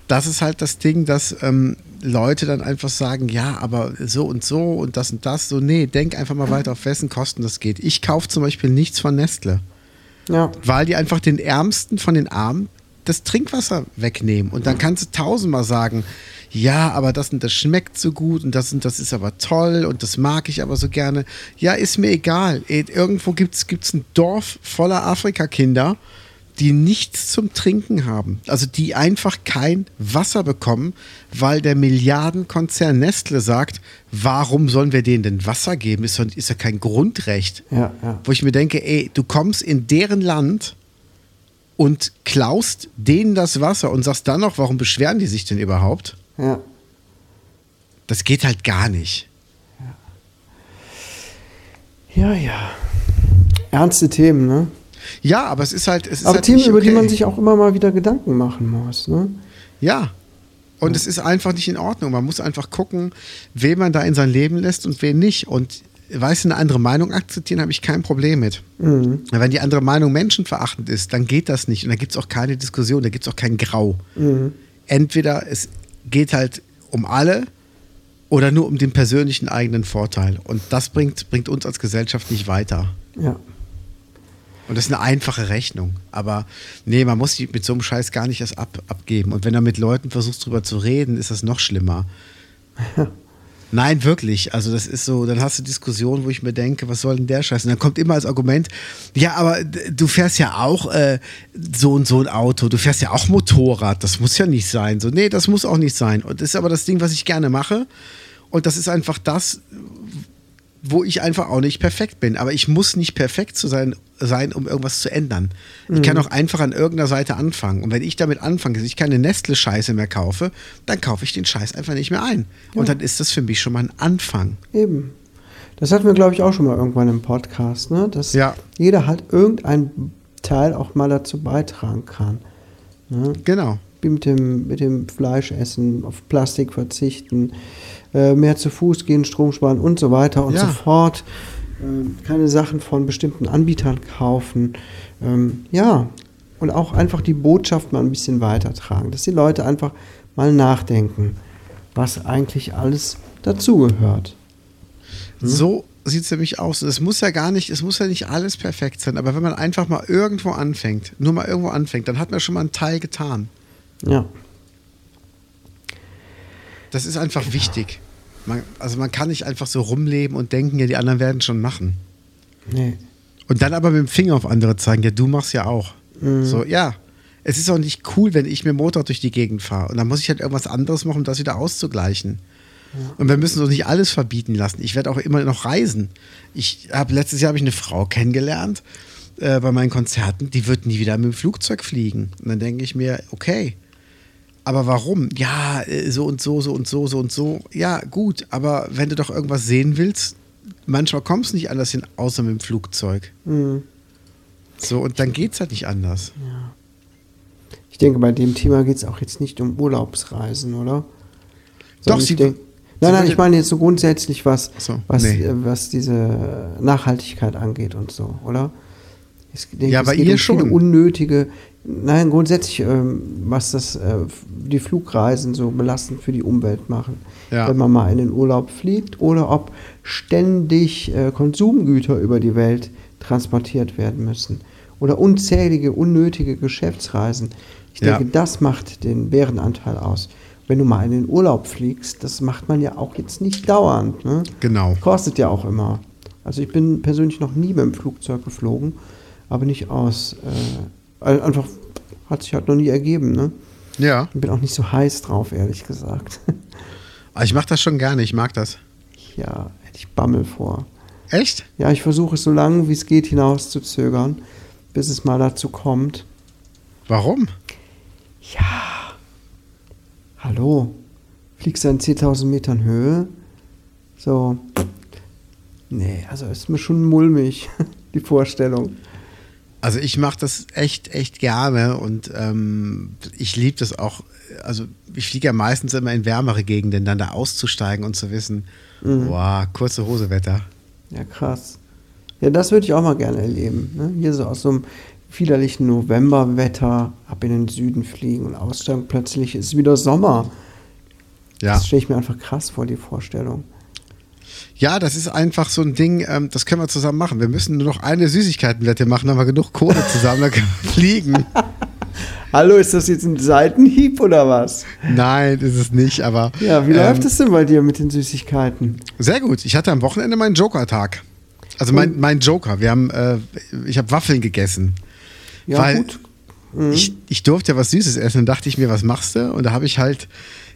S3: Das ist halt das Ding, dass ähm, Leute dann einfach sagen, ja, aber so und so und das und das. So, nee, denk einfach mal weiter, auf wessen Kosten das geht. Ich kaufe zum Beispiel nichts von Nestle,
S1: Ja,
S3: weil die einfach den Ärmsten von den Armen das Trinkwasser wegnehmen. Und dann kannst du tausendmal sagen, ja, aber das und das schmeckt so gut und das und das ist aber toll und das mag ich aber so gerne. Ja, ist mir egal. Eh, Irgendwo gibt es ein Dorf voller Afrikakinder, die nichts zum Trinken haben. Also die einfach kein Wasser bekommen, weil der Milliardenkonzern Nestle sagt, warum sollen wir denen denn Wasser geben? Ist, ist ja kein Grundrecht.
S1: ja, ja.
S3: Wo ich mir denke, ey, du kommst in deren Land und klaust denen das Wasser und sagst dann noch, warum beschweren die sich denn überhaupt?
S1: ja.
S3: Das geht halt gar nicht.
S1: Ja, ja. Ernste Themen, ne?
S3: Ja, aber es ist halt. Es ist
S1: Aber
S3: halt
S1: Themen,
S3: nicht
S1: über die
S3: okay.
S1: man sich auch immer mal wieder Gedanken machen muss, ne?
S3: Ja. Und es ist einfach nicht in Ordnung. Man muss einfach gucken, wen man da in sein Leben lässt und wen nicht. Und weißt du, eine andere Meinung akzeptieren, habe ich kein Problem mit.
S1: Mhm.
S3: Wenn die andere Meinung menschenverachtend ist, dann geht das nicht. Und da gibt es auch keine Diskussion, da gibt es auch kein Grau.
S1: Mhm.
S3: Entweder es geht halt um alle oder nur um den persönlichen eigenen Vorteil. Und das bringt, bringt uns als Gesellschaft nicht weiter.
S1: Ja.
S3: Und das ist eine einfache Rechnung. Aber nee, man muss die mit so einem Scheiß gar nicht erst ab, abgeben. Und wenn du mit Leuten versuchst, drüber zu reden, ist das noch schlimmer. Nein, wirklich. Also das ist so, dann hast du Diskussionen, wo ich mir denke, was soll denn der Scheiß? Und dann kommt immer als Argument, ja, aber du fährst ja auch äh, so und so ein Auto, du fährst ja auch Motorrad, das muss ja nicht sein. So, nee, das muss auch nicht sein. Und das ist aber das Ding, was ich gerne mache. Und das ist einfach das, wo ich einfach auch nicht perfekt bin. Aber ich muss nicht perfekt zu sein, sein um irgendwas zu ändern. Ich kann auch einfach an irgendeiner Seite anfangen. Und wenn ich damit anfange, dass ich keine Nestle-Scheiße mehr kaufe, dann kaufe ich den Scheiß einfach nicht mehr ein. Und dann ist das für mich schon mal ein Anfang.
S1: Eben. Das hatten wir, glaube ich, auch schon mal irgendwann im Podcast, ne? Dass
S3: Ja.
S1: jeder halt irgendein Teil auch mal dazu beitragen kann. Ne?
S3: Genau.
S1: Beispiel mit dem, mit dem Fleisch essen, auf Plastik verzichten, äh, mehr zu Fuß gehen, Strom sparen und so weiter und
S3: Ja.
S1: so fort. Ähm, keine Sachen von bestimmten Anbietern kaufen. Ähm, ja, und auch einfach die Botschaft mal ein bisschen weitertragen, dass die Leute einfach mal nachdenken, was eigentlich alles dazugehört.
S3: So sieht es nämlich aus. Es muss ja gar nicht, es muss ja nicht alles perfekt sein, aber wenn man einfach mal irgendwo anfängt, nur mal irgendwo anfängt, dann hat man schon mal einen Teil getan.
S1: Ja.
S3: Das ist einfach wichtig. Man, also man kann nicht einfach so rumleben und denken, ja, die anderen werden schon machen.
S1: Nee.
S3: Und dann aber mit dem Finger auf andere zeigen, ja, du machst ja auch.
S1: Mhm.
S3: So, ja. Es ist auch nicht cool, wenn ich mit dem Motorrad durch die Gegend fahre. Und dann muss ich halt irgendwas anderes machen, um das wieder auszugleichen. Und wir müssen uns nicht alles verbieten lassen. Ich werde auch immer noch reisen. Ich habe letztes Jahr habe ich eine Frau kennengelernt äh, bei meinen Konzerten, die wird nie wieder mit dem Flugzeug fliegen. Und dann denke ich mir, okay, aber warum? Ja, äh, so und so, so und so, so und so. Ja, gut, aber wenn du doch irgendwas sehen willst, manchmal kommst du nicht anders hin, außer mit dem Flugzeug.
S1: Mhm.
S3: So, und dann geht es halt nicht anders.
S1: Ich denke, bei dem Thema geht es auch jetzt nicht um Urlaubsreisen, oder? Sondern
S3: sie-
S1: ich denk,
S3: sie
S1: nein, nein, ich meine jetzt so grundsätzlich, was,
S3: so,
S1: was,
S3: nee.
S1: äh, was diese Nachhaltigkeit angeht und so, oder? Ich denke,
S3: Ja,
S1: es
S3: bei
S1: geht
S3: ihr
S1: um
S3: schon.
S1: unnötige, nein, grundsätzlich, ähm, was das, äh, die Flugreisen so belastend für die Umwelt machen.
S3: Ja.
S1: Wenn man mal in den Urlaub fliegt oder ob ständig äh, Konsumgüter über die Welt transportiert werden müssen. Oder unzählige, unnötige Geschäftsreisen. Ich
S3: Ja.
S1: denke, das macht den Bärenanteil aus. Wenn du mal in den Urlaub fliegst, das macht man ja auch jetzt nicht dauernd. Ne?
S3: Genau.
S1: Kostet ja auch immer. Also ich bin persönlich noch nie mit dem Flugzeug geflogen, aber nicht aus. Äh, einfach hat sich halt noch nie ergeben. Ne?
S3: Ja.
S1: Ich bin auch nicht so heiß drauf, ehrlich gesagt.
S3: Aber ich mache das schon gerne, ich mag das.
S1: ja, hätte ich Bammel vor.
S3: Echt?
S1: Ja, ich versuche es so lange wie es geht hinaus zu zögern, bis es mal dazu kommt.
S3: Warum?
S1: Ja. Hallo. Fliegst du an 10.000 Metern Höhe? So. Nee, also ist mir schon mulmig, die Vorstellung.
S3: Also ich mache das echt, echt gerne und ähm, ich liebe das auch. Also ich fliege ja meistens immer in wärmere Gegenden, dann da auszusteigen und zu wissen, boah, kurze Hosewetter.
S1: Ja, krass. Ja, das würde ich auch mal gerne erleben. Ne? Hier so aus so einem widerlichen Novemberwetter ab in den Süden fliegen und aussteigen. Plötzlich ist wieder Sommer.
S3: Ja.
S1: Das stelle ich mir einfach krass vor, die Vorstellung.
S3: Ja, das ist einfach so ein Ding, ähm, das können wir zusammen machen. Wir müssen nur noch eine Süßigkeitenwette machen, dann haben wir genug Kohle zusammen, dann können wir fliegen.
S1: Hallo, ist das jetzt ein Seitenhieb oder was?
S3: Nein, ist es nicht, aber.
S1: Ja, wie
S3: ähm,
S1: läuft es denn bei dir mit den Süßigkeiten?
S3: Sehr gut. Ich hatte am Wochenende meinen Joker-Tag. Also mein, mein Joker. Wir haben, äh, ich habe Waffeln gegessen.
S1: Ja,
S3: Weil
S1: gut. Mhm.
S3: Ich, ich durfte ja was Süßes essen und dachte ich mir, was machst du? Und da habe ich halt,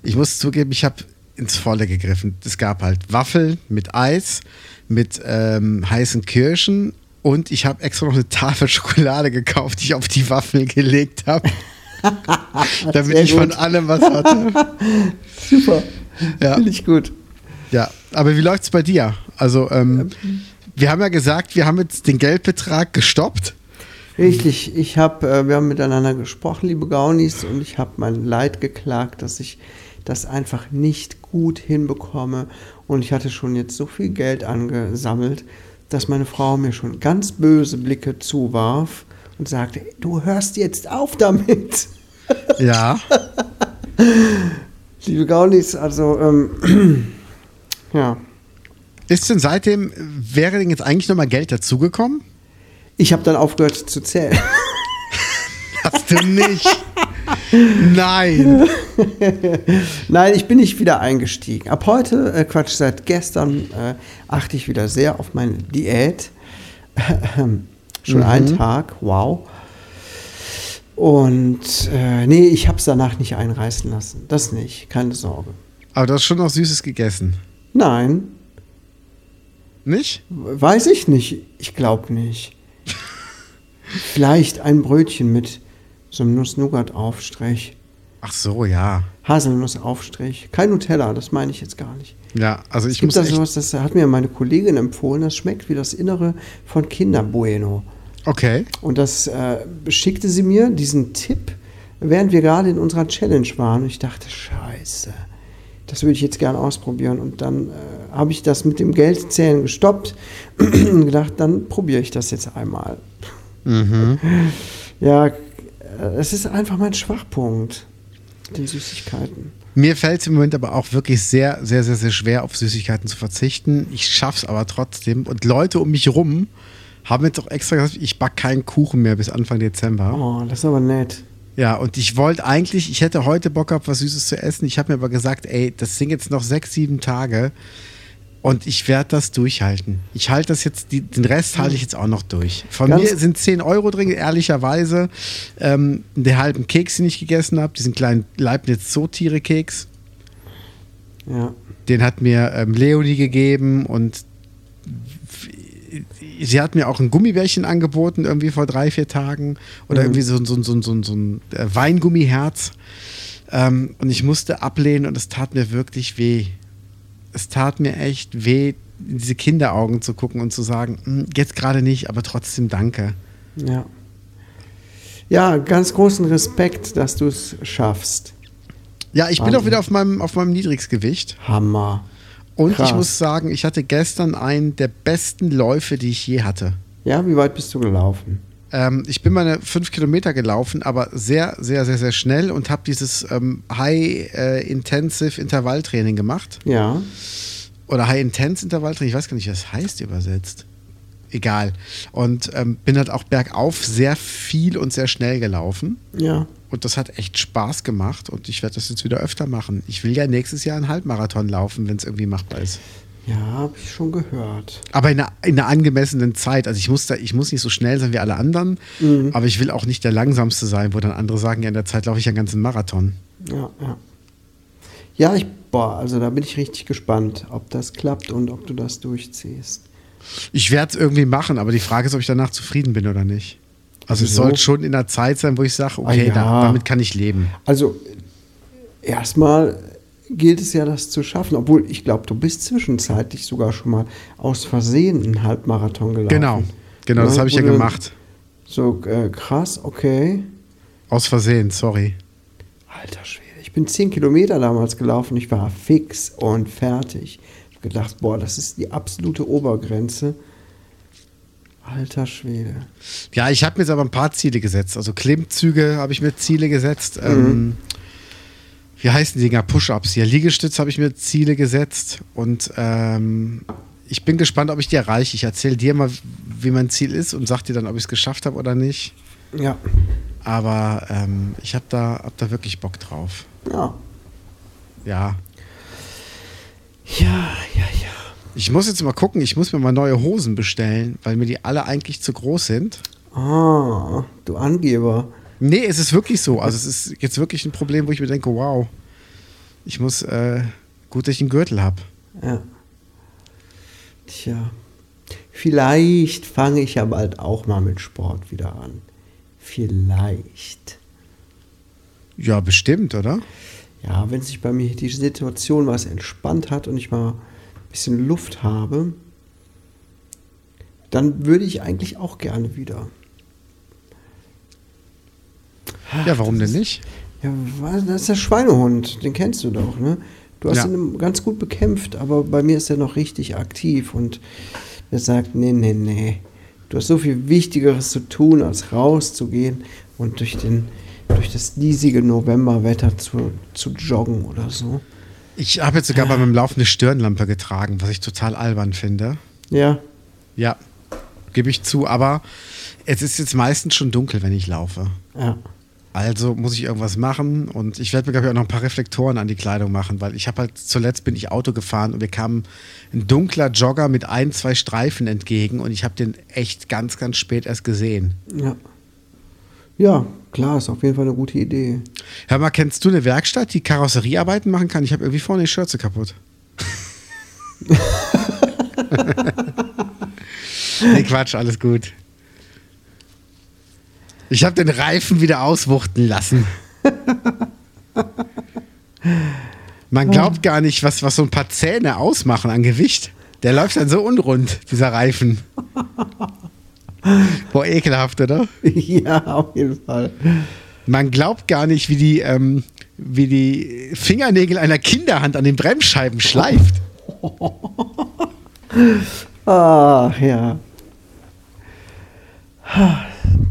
S3: ich muss zugeben, ich habe ins Volle gegriffen. Es gab halt Waffeln mit Eis, mit ähm, heißen Kirschen und ich habe extra noch eine Tafel Schokolade gekauft, die ich auf die Waffeln gelegt habe. damit ich von allem was hatte.
S1: Super.
S3: Ja.
S1: Finde ich gut.
S3: Ja, aber wie läuft's bei dir? Also, ähm, wir haben ja gesagt, wir haben jetzt den Geldbetrag gestoppt.
S1: Richtig, ich habe, äh, wir haben miteinander gesprochen, liebe Gaunis, und ich habe mein Leid geklagt, dass ich das einfach nicht gut hinbekomme. Und ich hatte schon jetzt so viel Geld angesammelt, dass meine Frau mir schon ganz böse Blicke zuwarf und sagte, du hörst jetzt auf damit.
S3: Ja.
S1: Liebe Gaunis, also, ähm, ja,
S3: Ist denn seitdem, wäre denn jetzt eigentlich nochmal Geld dazugekommen?
S1: ich habe dann aufgehört zu zählen.
S3: Hast du nicht? Nein.
S1: Nein, ich bin nicht wieder eingestiegen. Ab heute, äh, Quatsch, seit gestern äh, achte ich wieder sehr auf meine Diät. Schon einen Tag, wow. Und äh, nee, ich habe es danach nicht einreißen lassen. Das nicht, keine Sorge.
S3: Aber du hast schon noch Süßes gegessen.
S1: Nein,
S3: Nicht?
S1: weiß ich nicht. Ich glaube nicht. Vielleicht ein Brötchen mit so einem Nuss-Nougat-Aufstrich.
S3: Ach so, ja.
S1: Haselnuss-Aufstrich. Kein Nutella, das meine ich jetzt gar nicht.
S3: Ja, also
S1: Es
S3: ich
S1: gibt
S3: muss
S1: da sowas, das hat mir meine Kollegin empfohlen, das schmeckt wie das Innere von Kinder Bueno.
S3: Okay.
S1: Und das äh, schickte sie mir, diesen Tipp, während wir gerade in unserer Challenge waren. Und ich dachte, scheiße, das würde ich jetzt gerne ausprobieren. Und dann äh, habe ich das mit dem Geldzählen gestoppt und gedacht, dann probiere ich das jetzt einmal. Ja, äh, es ist einfach mein Schwachpunkt, den Süßigkeiten.
S3: Mir fällt es im Moment aber auch wirklich sehr, sehr, sehr, sehr schwer, auf Süßigkeiten zu verzichten. Ich schaff's aber trotzdem. Und Leute um mich rum haben jetzt auch extra gesagt, ich back keinen Kuchen mehr bis Anfang Dezember.
S1: Oh, das ist aber nett.
S3: Ja, und ich wollte eigentlich, ich hätte heute Bock gehabt, was Süßes zu essen. Ich habe mir aber gesagt, ey, das sind jetzt noch sechs, sieben Tage und ich werde das durchhalten. Ich halte das jetzt, die, den Rest halte ich jetzt auch noch durch. Von
S1: Ganz-
S3: mir sind 10 Euro drin, ehrlicherweise. Ähm, der halben Keks, den ich gegessen habe, diesen kleinen Leibniz-Zootiere-Keks,
S1: Ja.
S3: den hat mir ähm, Leonie gegeben und sie hat mir auch ein Gummibärchen angeboten, irgendwie vor drei, vier Tagen. Oder
S1: Mhm.
S3: irgendwie so, so, so, so, so ein äh, Weingummiherz. Ähm, und ich musste ablehnen und es tat mir wirklich weh. Es tat mir echt weh, in diese Kinderaugen zu gucken und zu sagen, "Hm, jetzt gerade nicht, aber trotzdem danke.
S1: Ja. Ja, ganz großen Respekt, dass du es schaffst.
S3: Ja, ich bin
S1: Wahnsinn.
S3: auch wieder auf meinem, auf meinem Niedrigsgewicht.
S1: Hammer.
S3: Und
S1: Krass.
S3: ich muss sagen, ich hatte gestern einen der besten Läufe, die ich je hatte.
S1: Ja, wie weit bist du gelaufen?
S3: Ähm, ich bin meine fünf Kilometer gelaufen, aber sehr, sehr, sehr, sehr schnell und habe dieses ähm, High-Intensive Intervalltraining gemacht.
S1: Ja.
S3: Oder High-Intense Intervalltraining, ich weiß gar nicht, wie das heißt übersetzt. Egal. Und ähm, bin halt auch bergauf sehr viel und sehr schnell gelaufen.
S1: Ja.
S3: Und das hat echt Spaß gemacht und ich werde das jetzt wieder öfter machen. Ich will ja nächstes Jahr einen Halbmarathon laufen, wenn es irgendwie machbar ist.
S1: Ja, habe ich schon gehört.
S3: Aber in einer, in einer angemessenen Zeit. Also ich muss, da, ich muss nicht so schnell sein wie alle anderen, aber ich will auch nicht der Langsamste sein, wo dann andere sagen, ja, in der Zeit laufe ich einen ganzen Marathon.
S1: Ja, ja. Ja, ich, boah, also da bin ich richtig gespannt, ob das klappt und ob du das durchziehst.
S3: Ich werde es irgendwie machen, aber die Frage ist, ob ich danach zufrieden bin oder nicht. Also es
S1: Wieso?
S3: soll schon in einer Zeit sein, wo ich sage, okay,
S1: Ah, ja.
S3: da, damit kann ich leben.
S1: Also, erstmal gilt es ja, das zu schaffen, obwohl ich glaube, du bist zwischenzeitlich sogar schon mal aus Versehen einen Halbmarathon gelaufen.
S3: Genau, genau, das
S1: Ja,
S3: habe ich ja gemacht.
S1: So, äh, krass, okay.
S3: Aus Versehen, sorry.
S1: Alter Schwede, ich bin 10 Kilometer damals gelaufen, ich war fix und fertig. Ich habe gedacht, boah, das ist die absolute Obergrenze. Alter Schwede.
S3: Ja, ich habe mir jetzt aber ein paar Ziele gesetzt. Also Klimmzüge habe ich mir Ziele gesetzt. Ähm, wie heißen die Dinger? Push-Ups. Ja, Liegestütz habe ich mir Ziele gesetzt. Und ähm, ich bin gespannt, ob ich die erreiche. Ich erzähle dir mal, wie mein Ziel ist und sag dir dann, ob ich es geschafft habe oder nicht.
S1: Ja.
S3: Aber ähm, ich habe da, hab da wirklich Bock drauf.
S1: Ja.
S3: Ja.
S1: Ja, ja, ja.
S3: Ich muss jetzt mal gucken, ich muss mir mal neue Hosen bestellen, weil mir die alle eigentlich zu groß sind.
S1: Ah, du Angeber.
S3: Nee, es ist wirklich so. Also es ist jetzt wirklich ein Problem, wo ich mir denke, wow, ich muss äh, gut, dass ich einen Gürtel habe.
S1: Ja. Tja. Vielleicht fange ich ja bald auch mal mit Sport wieder an. Vielleicht.
S3: Ja, bestimmt, oder?
S1: Ja, wenn sich bei mir die Situation was entspannt hat und ich mal ein bisschen Luft habe, dann würde ich eigentlich auch gerne wieder.
S3: Ja, warum denn nicht?
S1: Ja, das ist der Schweinehund, den kennst du doch, ne? Du hast
S3: Ja.
S1: ihn ganz gut bekämpft, aber bei mir ist er noch richtig aktiv und er sagt, nee, nee, nee. Du hast so viel Wichtigeres zu tun, als rauszugehen und durch, den, durch das diesige Novemberwetter zu, zu joggen oder so.
S3: Ich habe jetzt sogar bei meinem Lauf eine Stirnlampe getragen, was ich total albern finde.
S1: Ja,
S3: Ja, gebe ich zu, aber es ist jetzt meistens schon dunkel, wenn ich laufe.
S1: ja.
S3: Also muss ich irgendwas machen und ich werde mir, glaube ich, auch noch ein paar Reflektoren an die Kleidung machen, weil ich habe halt zuletzt bin ich Auto gefahren und mir kam ein dunkler Jogger mit ein, zwei Streifen entgegen und ich habe den echt ganz, ganz spät erst gesehen.
S1: Ja. Ja, klar, ist auf jeden Fall eine gute Idee.
S3: Hör mal, kennst du eine Werkstatt, die Karosseriearbeiten machen kann? Ich habe irgendwie vorne die Schürze kaputt. nee, Quatsch, alles gut. Ich habe den Reifen wieder auswuchten lassen. Man glaubt gar nicht, was, was so ein paar Zähne ausmachen an Gewicht. Der läuft dann so unrund, dieser Reifen. Boah, ekelhaft, oder?
S1: ja, auf jeden Fall.
S3: Man glaubt gar nicht, wie die, ähm, wie die Fingernägel einer Kinderhand an den Bremsscheiben schleift.
S1: Ach ja.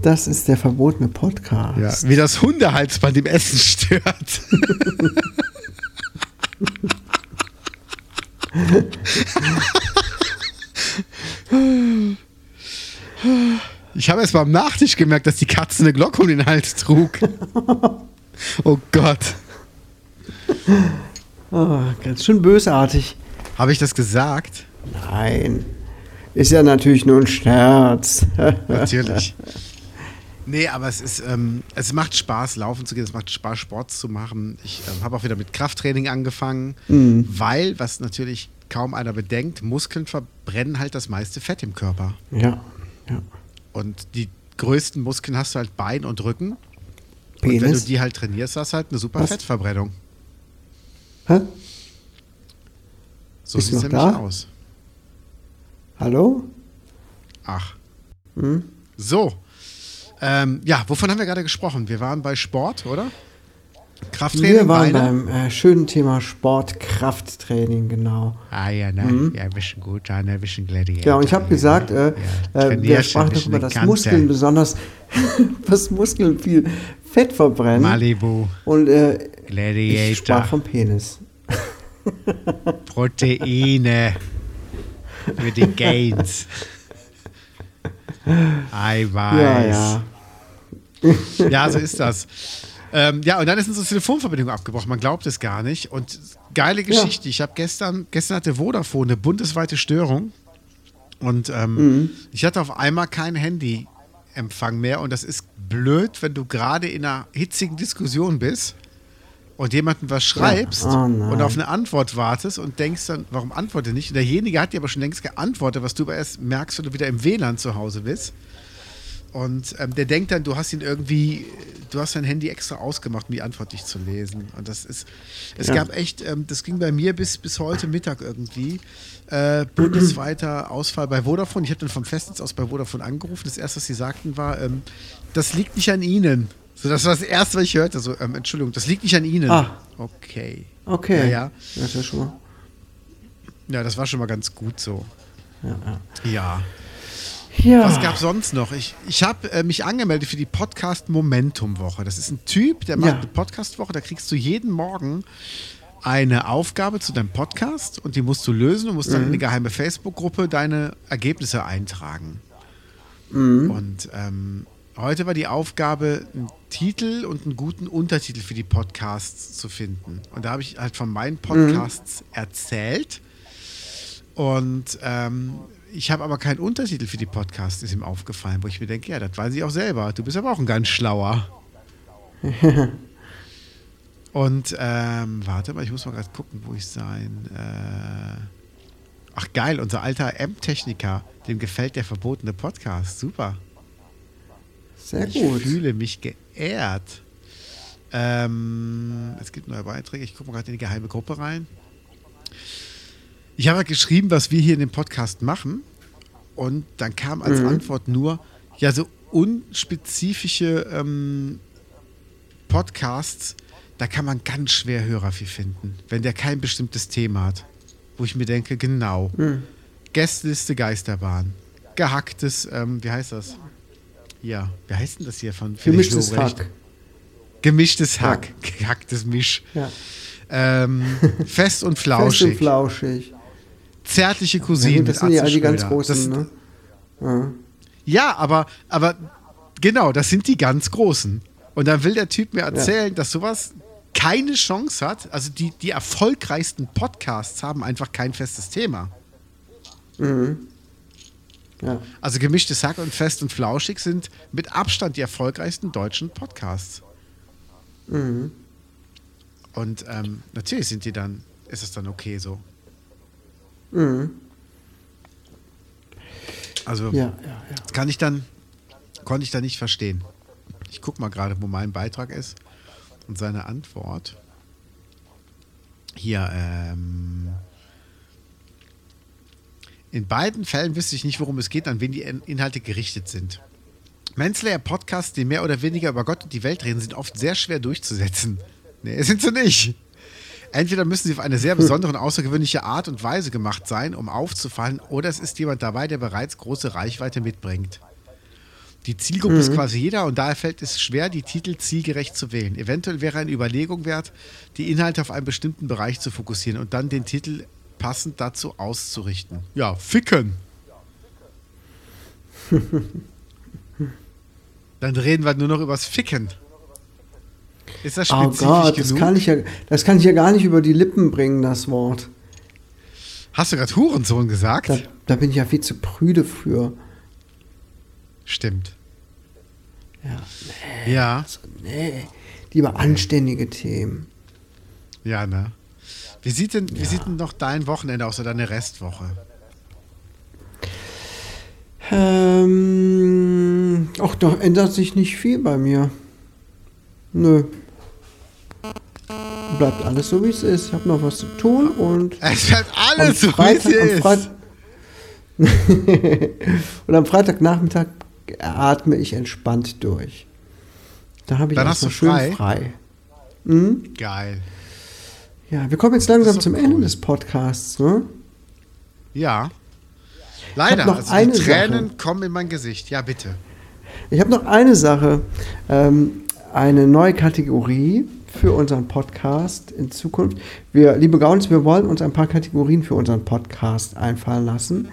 S1: Das ist der verbotene Podcast.
S3: Ja, wie das Hundehalsband im Essen stört. Ich habe erst beim Nachtisch gemerkt, dass die Katze eine Glocke um den Hals trug. Oh Gott.
S1: Oh, ganz schön bösartig.
S3: Habe ich das gesagt?
S1: Nein. Ist ja natürlich nur ein Scherz.
S3: Natürlich. Nee, aber es ist, ähm, es macht Spaß, laufen zu gehen, es macht Spaß, Sport zu machen. Ich ähm, habe auch wieder mit Krafttraining angefangen, weil, was natürlich kaum einer bedenkt, Muskeln verbrennen halt das meiste Fett im Körper.
S1: ja, ja.
S3: Und die größten Muskeln hast du halt Bein und Rücken. Und wenn du
S1: Penis.
S3: die halt trainierst, hast du halt eine super
S1: Was?
S3: Fettverbrennung.
S1: Hä?
S3: So sieht es nämlich
S1: da?
S3: aus.
S1: Hallo?
S3: Ach.
S1: Hm?
S3: So. Ähm, ja, wovon haben wir gerade gesprochen? Wir waren bei Sport, oder? Krafttraining,
S1: Wir waren
S3: Beine.
S1: beim äh, schönen Thema Sport, Krafttraining, genau.
S3: Ah ja, ne? Ja, ein bisschen gut, ja, ne, ein bisschen Gladiator.
S1: Ja, und ich habe gesagt, äh, äh, wir sprachen darüber, dass. Muskeln besonders, dass Muskeln viel Fett verbrennen.
S3: Malibu,
S1: Und äh,
S3: Gladiator.
S1: ich sprach vom Penis.
S3: Proteine für die Gains. Eiweiß.
S1: Ja, ja.
S3: Ja, so ist das. Ähm, ja, und dann ist unsere Telefonverbindung abgebrochen. Man glaubt es gar nicht. Und geile Geschichte. Ich habe gestern, gestern hatte Vodafone eine bundesweite Störung. Und ähm,
S1: Mhm.
S3: ich hatte auf einmal kein Handyempfang mehr. Und das ist blöd, wenn du gerade in einer hitzigen Diskussion bist und jemandem was schreibst
S1: Oh
S3: und auf eine Antwort wartest und denkst dann, warum antwortet nicht? Und derjenige hat dir aber schon längst geantwortet, was du aber erst merkst, wenn du wieder im WLAN zu Hause bist. Und ähm, der denkt dann, du hast ihn irgendwie, du hast dein Handy extra ausgemacht, um die Antwort nicht zu lesen. Und das ist, es
S1: Ja.
S3: gab echt, ähm, das ging bei mir bis, bis heute Mittag irgendwie, äh, bundesweiter Ausfall bei Vodafone. Ich habe dann vom Festnetz aus bei Vodafone angerufen. Das erste, was sie sagten, war, ähm, das liegt nicht an Ihnen. So, das war das erste, was ich hörte. So, ähm, Entschuldigung, das liegt nicht an Ihnen.
S1: Ah.
S3: Okay.
S1: Okay.
S3: Ja, ja.
S1: Das ist ja schon mal.
S3: Ja, das war schon mal ganz gut so.
S1: Ja, ja.
S3: Ja. Was gab sonst noch? Ich, ich habe äh, mich angemeldet für die Podcast Momentum Woche. Das ist ein Typ, der macht
S1: Ja.
S3: eine Podcast Woche. Da kriegst du jeden Morgen eine Aufgabe zu deinem Podcast und die musst du lösen und musst dann in eine geheime Facebook-Gruppe deine Ergebnisse eintragen. Und ähm, heute war die Aufgabe, einen Titel und einen guten Untertitel für die Podcasts zu finden. Und da habe ich halt von meinen Podcasts erzählt. Und ähm, ich habe aber keinen Untertitel für die Podcasts, ist ihm aufgefallen, wo ich mir denke, ja, das weiß ich auch selber. Du bist aber auch ein ganz schlauer. Und ähm, warte mal, ich muss mal gerade gucken, wo ich sein. Äh, ach geil, unser alter M-Techniker, dem gefällt der verbotene Podcast. Super.
S1: Sehr
S3: Ich
S1: gut.
S3: fühle mich geehrt. Ähm, es gibt neue Beiträge. Ich gucke mal gerade in die geheime Gruppe rein. Ich habe halt geschrieben, was wir hier in dem Podcast machen. Und dann kam als Antwort nur, ja, so unspezifische ähm, Podcasts, da kann man ganz schwer Hörer für finden, wenn der kein bestimmtes Thema hat. Wo ich mir denke, genau. Gästeliste Geisterbahn. Gehacktes, ähm, wie heißt das? Ja, wie heißt denn das hier von Felix
S1: Gemischtes
S3: Lobrecht?
S1: Hack.
S3: Gemischtes Hack. Gehacktes Misch.
S1: Ja.
S3: Ähm, fest und
S1: Fest
S3: flauschig.
S1: und flauschig.
S3: Zärtliche
S1: Ja,
S3: Cousinen.
S1: gut, das sind ja die ganz großen,
S3: Das,
S1: ne? Ja.
S3: Ja, aber, aber genau, das sind die ganz großen. Und dann will der Typ mir erzählen, dass sowas keine Chance hat. Also die, die erfolgreichsten Podcasts haben einfach kein festes Thema.
S1: Ja.
S3: Also gemischtes Hack und fest und flauschig sind mit Abstand die erfolgreichsten deutschen Podcasts.
S1: Mhm.
S3: Und ähm, natürlich sind die dann, ist es dann okay so.
S1: Mhm.
S3: Also
S1: Ja, ja, ja.
S3: kann ich dann, konnte ich dann nicht verstehen. Ich gucke mal gerade, wo mein Beitrag ist und seine Antwort. Hier, ähm, in beiden Fällen wüsste ich nicht, worum es geht, an wen die In- Inhalte gerichtet sind. Manslayer Podcasts, die mehr oder weniger über Gott und die Welt reden, sind oft sehr schwer durchzusetzen. Nee, sind sie nicht. Entweder müssen sie auf eine sehr besondere und außergewöhnliche Art und Weise gemacht sein, um aufzufallen, oder es ist jemand dabei, der bereits große Reichweite mitbringt. Die Zielgruppe ist quasi jeder und daher fällt es schwer, die Titel zielgerecht zu wählen. Eventuell wäre eine Überlegung wert, die Inhalte auf einen bestimmten Bereich zu fokussieren und dann den Titel passend dazu auszurichten. Ja, ficken. dann reden wir nur noch übers Ficken. Ist das
S1: Oh
S3: spezifisch
S1: Gott, das
S3: genug?
S1: kann, ich ja, das kann ich ja gar nicht über die Lippen bringen, das Wort.
S3: Hast du gerade Hurensohn gesagt?
S1: Da, da bin ich ja viel zu prüde für.
S3: Stimmt.
S1: Ja,
S3: Ja,
S1: nee. Lieber anständige Themen.
S3: ja, ne? Wie sieht denn, wie sieht denn noch dein Wochenende aus oder deine Restwoche?
S1: Ähm, ach, da ändert sich nicht viel bei mir. Nö. Bleibt alles so, wie es ist. Ich habe noch was zu tun und
S3: Es bleibt alles so, wie es
S1: am
S3: ist.
S1: Und am Freitagnachmittag atme ich entspannt durch. Da habe ich
S3: Dann hast du frei?
S1: schön frei. Mhm.
S3: Geil.
S1: Ja, wir kommen jetzt langsam zum
S3: cool.
S1: Ende des Podcasts. Ne?
S3: Ja. Leider,
S1: noch
S3: also
S1: eine
S3: die Tränen
S1: Sache.
S3: kommen in mein Gesicht. Ja, bitte.
S1: Ich habe noch eine Sache, ähm, eine neue Kategorie für unseren Podcast in Zukunft. Wir, liebe Gauns, wir wollen uns ein paar Kategorien für unseren Podcast einfallen lassen.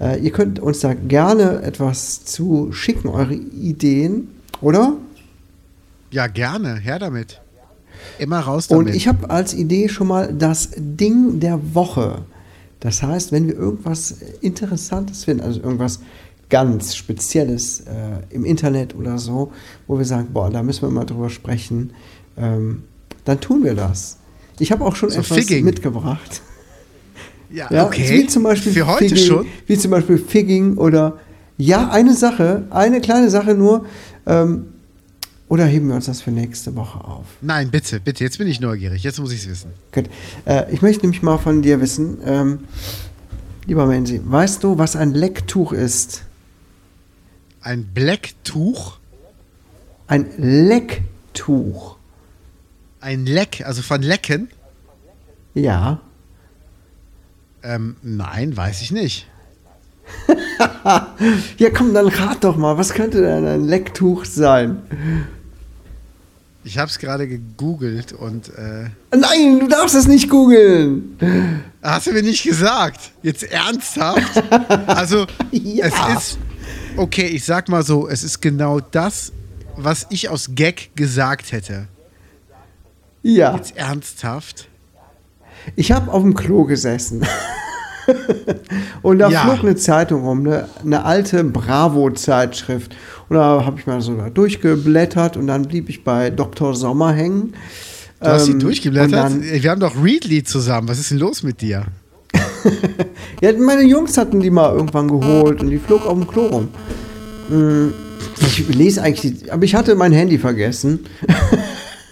S1: Äh, ihr könnt uns da gerne etwas zu schicken, eure Ideen, oder?
S3: Ja, gerne. Her damit. Immer raus damit.
S1: Und ich habe als Idee schon mal das Ding der Woche. Das heißt, wenn wir irgendwas Interessantes finden, also irgendwas ganz Spezielles äh, im Internet oder so, wo wir sagen, boah, da müssen wir mal drüber sprechen, ähm, dann tun wir das. Ich habe auch schon
S3: So
S1: etwas
S3: Figging.
S1: mitgebracht.
S3: ja,
S1: Ja,
S3: okay.
S1: Wie zum Beispiel
S3: Für heute
S1: Figging,
S3: schon.
S1: Wie zum Beispiel Figging oder ja, eine Sache, eine kleine Sache nur. Ähm, oder heben wir uns das für nächste Woche auf?
S3: Nein, bitte, bitte. Jetzt bin ich neugierig. Jetzt muss ich es wissen.
S1: Gut. Äh, ich möchte nämlich mal von dir wissen, ähm, lieber Menzi, weißt du, was ein Lecktuch ist?
S3: Ein Blacktuch,
S1: Ein Lecktuch.
S3: ein Leck, also von Lecken.
S1: Ja.
S3: Ähm, nein, weiß ich nicht.
S1: Ja, komm, dann rat doch mal, was könnte denn ein Lecktuch sein?
S3: Ich habe es gerade gegoogelt und äh,
S1: Nein, du darfst es nicht googeln.
S3: hast du mir nicht gesagt. Jetzt ernsthaft? Also,
S1: Ja.
S3: es ist, okay, ich sag mal so, es ist genau das, was ich aus Gag gesagt hätte.
S1: Ja.
S3: Jetzt ernsthaft?
S1: Ich habe auf dem Klo gesessen. und da
S3: Ja.
S1: flog eine Zeitung rum, eine, eine alte Bravo-Zeitschrift. Und da habe ich mal so da durchgeblättert und dann blieb ich bei Dr. Sommer hängen.
S3: Du hast sie
S1: Ähm,
S3: durchgeblättert?
S1: dann-
S3: Wir haben doch Readly zusammen. Was ist denn los mit dir?
S1: Ja, meine Jungs hatten die mal irgendwann geholt und die flog auf dem Klo rum. Mm, Ich lese eigentlich, die, aber ich hatte mein Handy vergessen.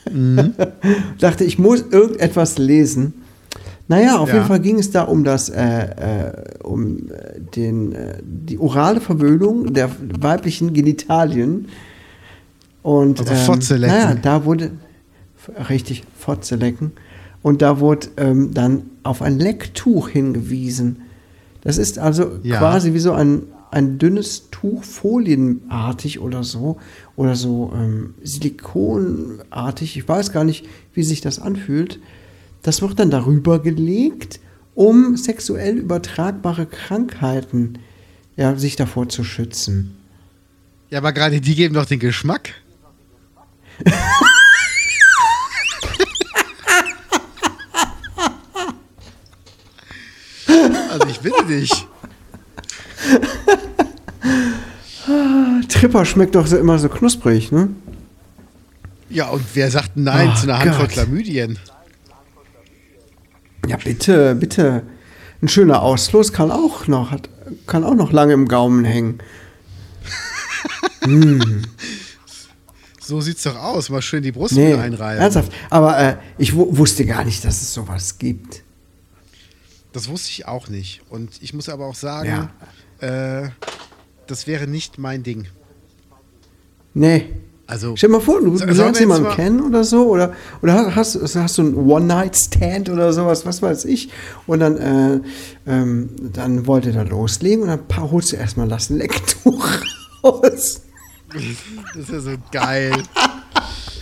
S1: Dachte, ich muss irgendetwas lesen. Naja, auf
S3: Ja.
S1: jeden Fall ging es da um das, äh, äh, um äh, den, äh, die orale Verwöhnung der weiblichen Genitalien. Und
S3: Also Fotze lecken.
S1: Naja, da wurde richtig Fotze lecken. Und da wurde ähm, dann auf ein Lecktuch hingewiesen. Das ist also
S3: Ja.
S1: quasi wie so ein, ein dünnes Tuch, folienartig oder so. Oder so ähm, silikonartig. Ich weiß gar nicht, wie sich das anfühlt. Das wird dann darüber gelegt, um sexuell übertragbare Krankheiten ja, sich davor zu schützen.
S3: Ja, aber gerade die geben doch den Geschmack. also ich bitte dich.
S1: Tripper schmeckt doch so immer so knusprig, ne?
S3: Ja, und wer sagt Nein
S1: Oh
S3: zu einer Handvoll. Chlamydien?
S1: Ja, bitte, bitte. Ein schöner Ausfluss kann auch noch, hat, kann auch noch lange im Gaumen hängen.
S3: So sieht's doch aus. Mal schön die Brust
S1: Nee,
S3: einreiben.
S1: ernsthaft. Aber äh, ich wu wusste gar nicht, dass es sowas gibt.
S3: Das wusste ich auch nicht. Und ich muss aber auch sagen, äh, das wäre nicht mein Ding.
S1: Nee.
S3: Also,
S1: Stell dir mal vor, du,
S3: So-
S1: lernst jemanden kennen oder so, oder, oder hast, hast, hast du einen One-Night-Stand oder sowas, was weiß ich, und dann, äh, ähm, dann wollt ihr da loslegen und dann holst du erstmal das Lecktuch raus.
S3: das ist ja so geil.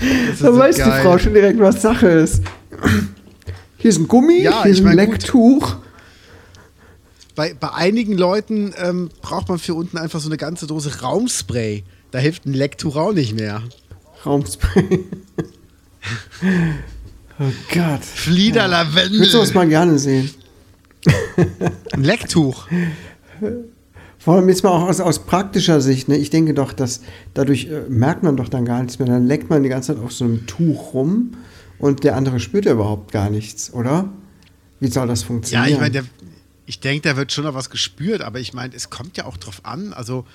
S1: Dann
S3: so
S1: weiß die
S3: geil.
S1: Frau schon direkt, was Sache ist. Hier ist ein Gummi,
S3: Ja,
S1: hier ist ein
S3: mein, gut.
S1: Lecktuch.
S3: Bei, bei einigen Leuten ähm, braucht man für unten einfach so eine ganze Dose Raumspray. Da hilft ein Lecktuch auch nicht mehr.
S1: Raumspray. oh Gott.
S3: Flieder
S1: Ich würde sowas
S3: Lavendel.
S1: mal gerne sehen.
S3: Ein Lecktuch.
S1: Vor allem jetzt mal auch aus, aus praktischer Sicht. Ne? Ich denke doch, dass dadurch äh, merkt man doch dann gar nichts mehr. Dann leckt man die ganze Zeit auf so einem Tuch rum und der andere spürt ja überhaupt gar nichts, oder? Wie soll das
S3: Ja,
S1: funktionieren?
S3: ich meine, ich denke, da wird schon noch was gespürt, aber ich meine, es kommt ja auch drauf an. Also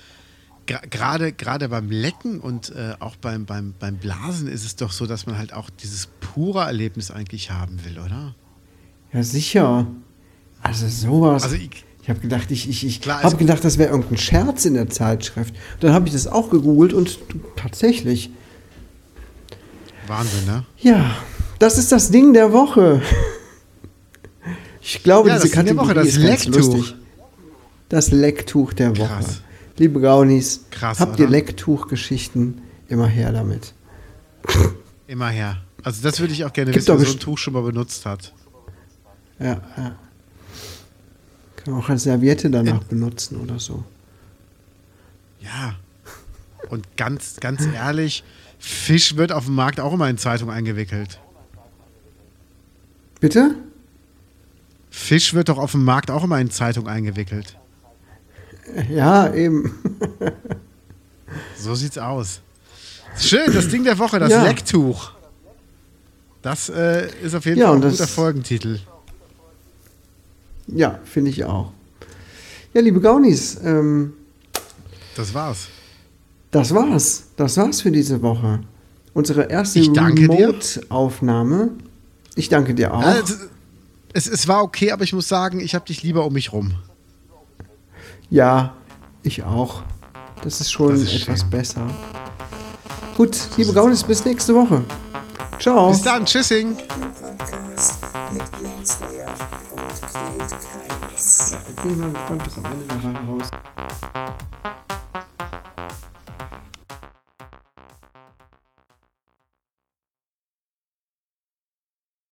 S3: gerade gerade beim Lecken und äh, auch beim, beim, beim Blasen ist es doch so, dass man halt auch dieses pure Erlebnis eigentlich haben will, oder?
S1: ja, sicher. Also sowas.
S3: Also ich-
S1: ich habe gedacht, ich, ich, ich habe
S3: also-
S1: gedacht, das wäre irgendein Scherz in der Zeitschrift. Dann habe ich das auch gegoogelt und tatsächlich.
S3: Wahnsinn, ne?
S1: Ja, das ist das Ding der Woche. Ich glaube,
S3: Ja,
S1: diese
S3: das
S1: Kategorie
S3: Woche, das
S1: ist
S3: Lecktuch.
S1: lustig. Das Lecktuch der Woche.
S3: Krass.
S1: Liebe Gaunis,
S3: Krass,
S1: habt ihr
S3: oder?
S1: Lecktuchgeschichten? Immer her damit.
S3: Immer her. Also das würde ich auch gerne
S1: Gibt
S3: wissen, wer so ein Tuch schon mal benutzt hat.
S1: Ja, ja. Kann man auch als Serviette danach benutzen oder so.
S3: Ja. Und ganz, ganz ehrlich, Fisch wird auf dem Markt auch immer in Zeitung eingewickelt.
S1: Bitte?
S3: Fisch wird doch auf dem Markt auch immer in Zeitung eingewickelt.
S1: Ja, eben.
S3: So sieht's aus. Schön, das Ding der Woche, das
S1: Ja.
S3: Lecktuch. Das äh, ist auf jeden
S1: Ja,
S3: Fall ein guter Folgentitel.
S1: Ja, finde ich auch. Ja, liebe Gaunis, ähm,
S3: Das war's.
S1: das war's. Das war's für diese Woche. Unsere erste. Remote-Aufnahme. Ich danke dir auch.
S3: Es, es, es war okay, aber ich muss sagen, ich habe dich lieber um mich rum.
S1: Ja, ich auch. Das ist schon
S3: Das ist
S1: etwas
S3: schön.
S1: besser. Gut, liebe Gaunis, bis nächste Woche. Ciao.
S3: Bis dann, tschüssing.
S1: Ich bin mal gespannt, was am Ende raus.